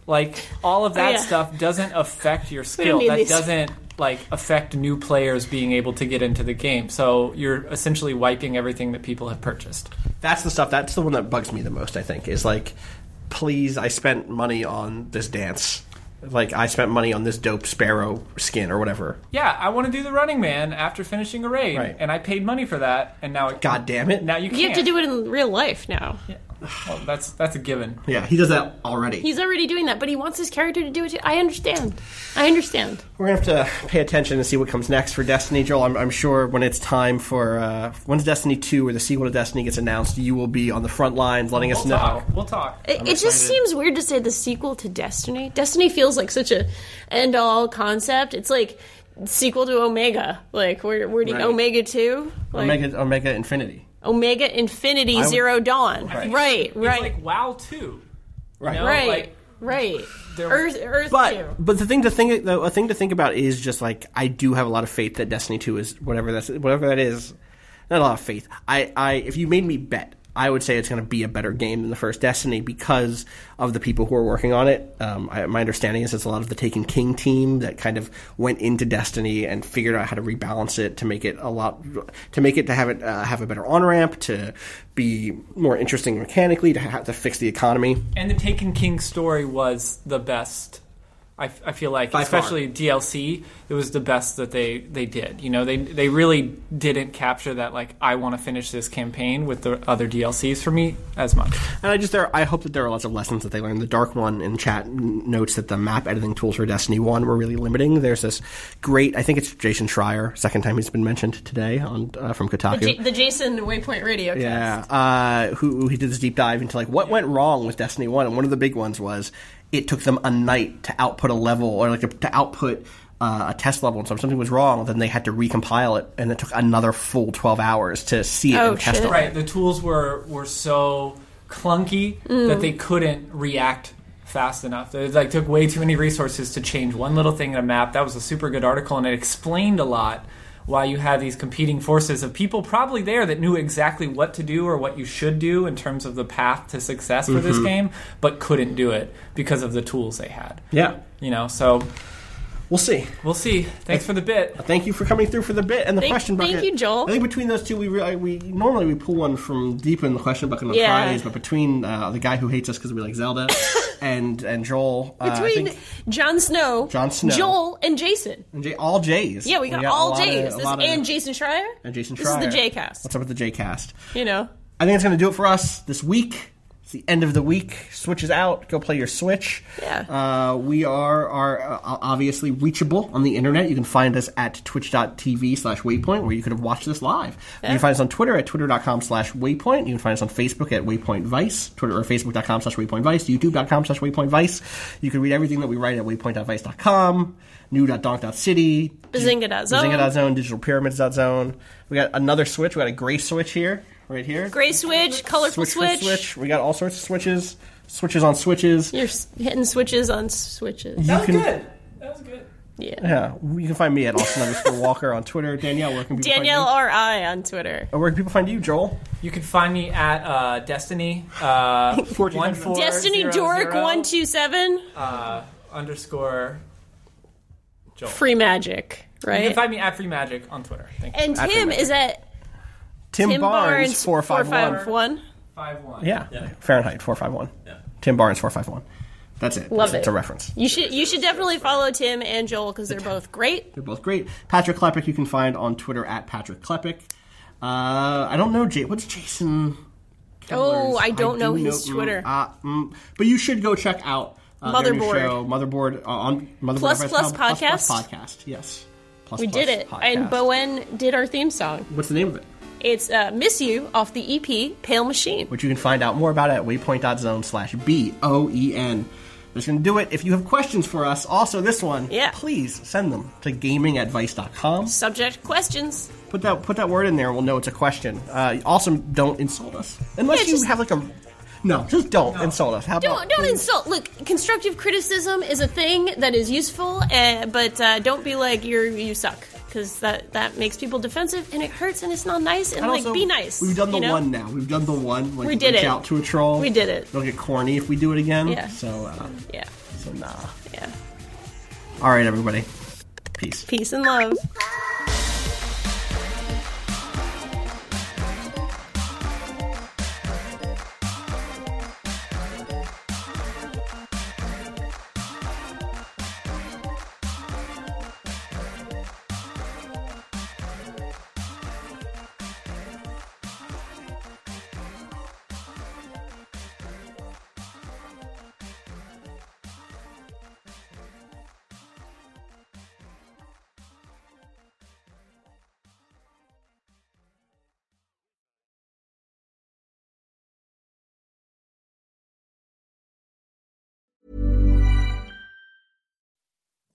like all of oh, that Oh, yeah. stuff doesn't affect your skill. That these. doesn't like affect new players being able to get into the game. So you're essentially wiping everything that people have purchased. That's the stuff. That's the one that bugs me the most. I think is like, please, I spent money on this dance. Like I spent money on this dope sparrow skin or whatever. Yeah, I want to do the Running Man after finishing a raid, Right. and I paid money for that, and now it, God damn it! now you can't. You have to do it in real life now. Well, that's that's a given. Yeah, he does that already. He's already doing that, but he wants his character to do it too. I understand. I understand. We're gonna have to pay attention and see what comes next for Destiny, Joel. I'm, I'm sure when it's time for uh, once Destiny Two or the sequel to Destiny gets announced, you will be on the front lines letting us We'll know. talk. We'll talk. It, it just seems weird to say the sequel to Destiny. Destiny feels like such a end all concept. It's like sequel to Omega. Like we're we're doing Right. Omega two, like Omega Omega Infinity. Omega Infinity I would- Zero Dawn. I think Right, it's right, like WoW two. Right. You know, right, like, right. Earth Earth But two. but the thing to think the a thing to think about is just like I do have a lot of faith that Destiny Two is whatever that's whatever that is. Not a lot of faith. I, I if you made me bet, I would say it's going to be a better game than the first Destiny because of the people who are working on it. Um, I, my understanding is it's a lot of the Taken King team that kind of went into Destiny and figured out how to rebalance it to make it a lot to make it to have it uh, have a better on ramp to be more interesting mechanically to have to fix the economy. And the Taken King story was the best. I, I feel like, By far. especially DLC, it was the best that they, they did. You know, they they really didn't capture that like I want to finish this campaign with the other DLCs for me as much. And I just there, I hope that there are lots of lessons that they learned. The Dark One in chat notes that the map editing tools for Destiny One were really limiting. There's this great, I think it's Jason Schreier, second time he's been mentioned today on uh, from The, Kotaku. J- the Jason Waypoint Radio. cast. Yeah, uh, who, who he did this deep dive into like what went wrong with Destiny One, and one of the big ones was it took them a night to output a level or like to output uh, a test level, and so if something was wrong, then they had to recompile it, and it took another full twelve hours to see it and test it. Right, the tools were were so clunky Mm. that they couldn't react fast enough. It like took way too many resources to change one little thing in a map. That was a super good article, and it explained a lot why you had these competing forces of people probably there that knew exactly what to do or what you should do in terms of the path to success for this Mhm. game, but couldn't do it because of the tools they had. Yeah. You know, so we'll see. We'll see. Thanks for the bit. Thank you for coming through for the bit and the Thank- question bucket. thank you, Joel. I think between those two, we re- we normally we pull one from deep in the question bucket on Yeah. Fridays, but between uh, the guy who hates us because we like Zelda and and Joel, uh, I Between think Jon Snow, Jon Snow. Joel, and Jason. and J- all J's. Yeah, we got, a all lot of- J's. a This- lot of- and Jason Schreier. and Jason This is the Schreier. J cast. What's up with the J cast? You know. I think it's going to do it for us this week. It's the end of the week. Switch is out. Go play your Switch. Yeah. Uh, we are are uh, obviously reachable on the internet. You can find us at twitch.tv slash waypoint, where you could have watched this live. You can find us on Twitter at twitter.com slash waypoint. You can find us on Facebook at waypoint vice, Twitter or facebook.com slash waypoint vice, youtube.com slash waypoint vice. You can read everything that we write at waypoint.vice.com, new.donk.city, Bazinga.zone. bazinga.zone, digitalpyramids.zone. We got another Switch. We got a gray Switch here, right here. Gray switch, colorful Switch, switch. switch. We got all sorts of switches. Switches on switches. You're s- hitting switches on switches. You That was can- good. That was good. Yeah. Yeah, you can find me at Austin underscore Walker on Twitter. Danielle, where can people Danielle find R I on Twitter. Or where can people find you, Joel? You can find me at uh, Destiny uh, one four Destiny zero Dork one two seven uh, underscore Joel. Free magic, right? You can find me at Free Magic on Twitter. Thank you. and Tim is at Tim, Barnes, four five one. one. Five one. Yeah, Fahrenheit four five one. Yeah. Tim Barnes four five one. That's it. Love It's it. a reference. You should you should definitely follow Tim and Joel because they're both great. They're both great. Patrick Klepek, you can find on Twitter at Patrick Klepek. Uh, I don't know, Jay. What's Jason? Oh, I don't know his mm, Twitter. uh, mm, but you should go check out uh, their new Motherboard. show, Motherboard uh, on Motherboard Plus Advice Plus Hub, Plus Plus Podcast? podcast. Yes, Plus we Plus did it, podcast. and bo en did our theme song. What's the name of it? It's uh, "Miss You" off the EP "Pale Machine." which you can find out more about at waypoint.zone slash B O E N. That's going to do it. If you have questions for us, also this one, Yeah. please send them to gamingadvice.com. Subject questions. Put that put that word in there, we'll know it's a question. Uh, also, don't insult us unless Yeah, you just- have like a. No, just don't insult us. How Don't about don't insult. Look, constructive criticism is a thing that is useful, uh, but uh, don't be like you're you suck because that that makes people defensive and it hurts and it's not nice. And, And like, also, be nice. We've done the you know? one now. We've done the one. Like, We did reach it. out to a troll. We did it. It'll get corny if we do it again. Yeah. So, uh, Yeah. so nah. Yeah. All right, everybody. Peace. Peace and love.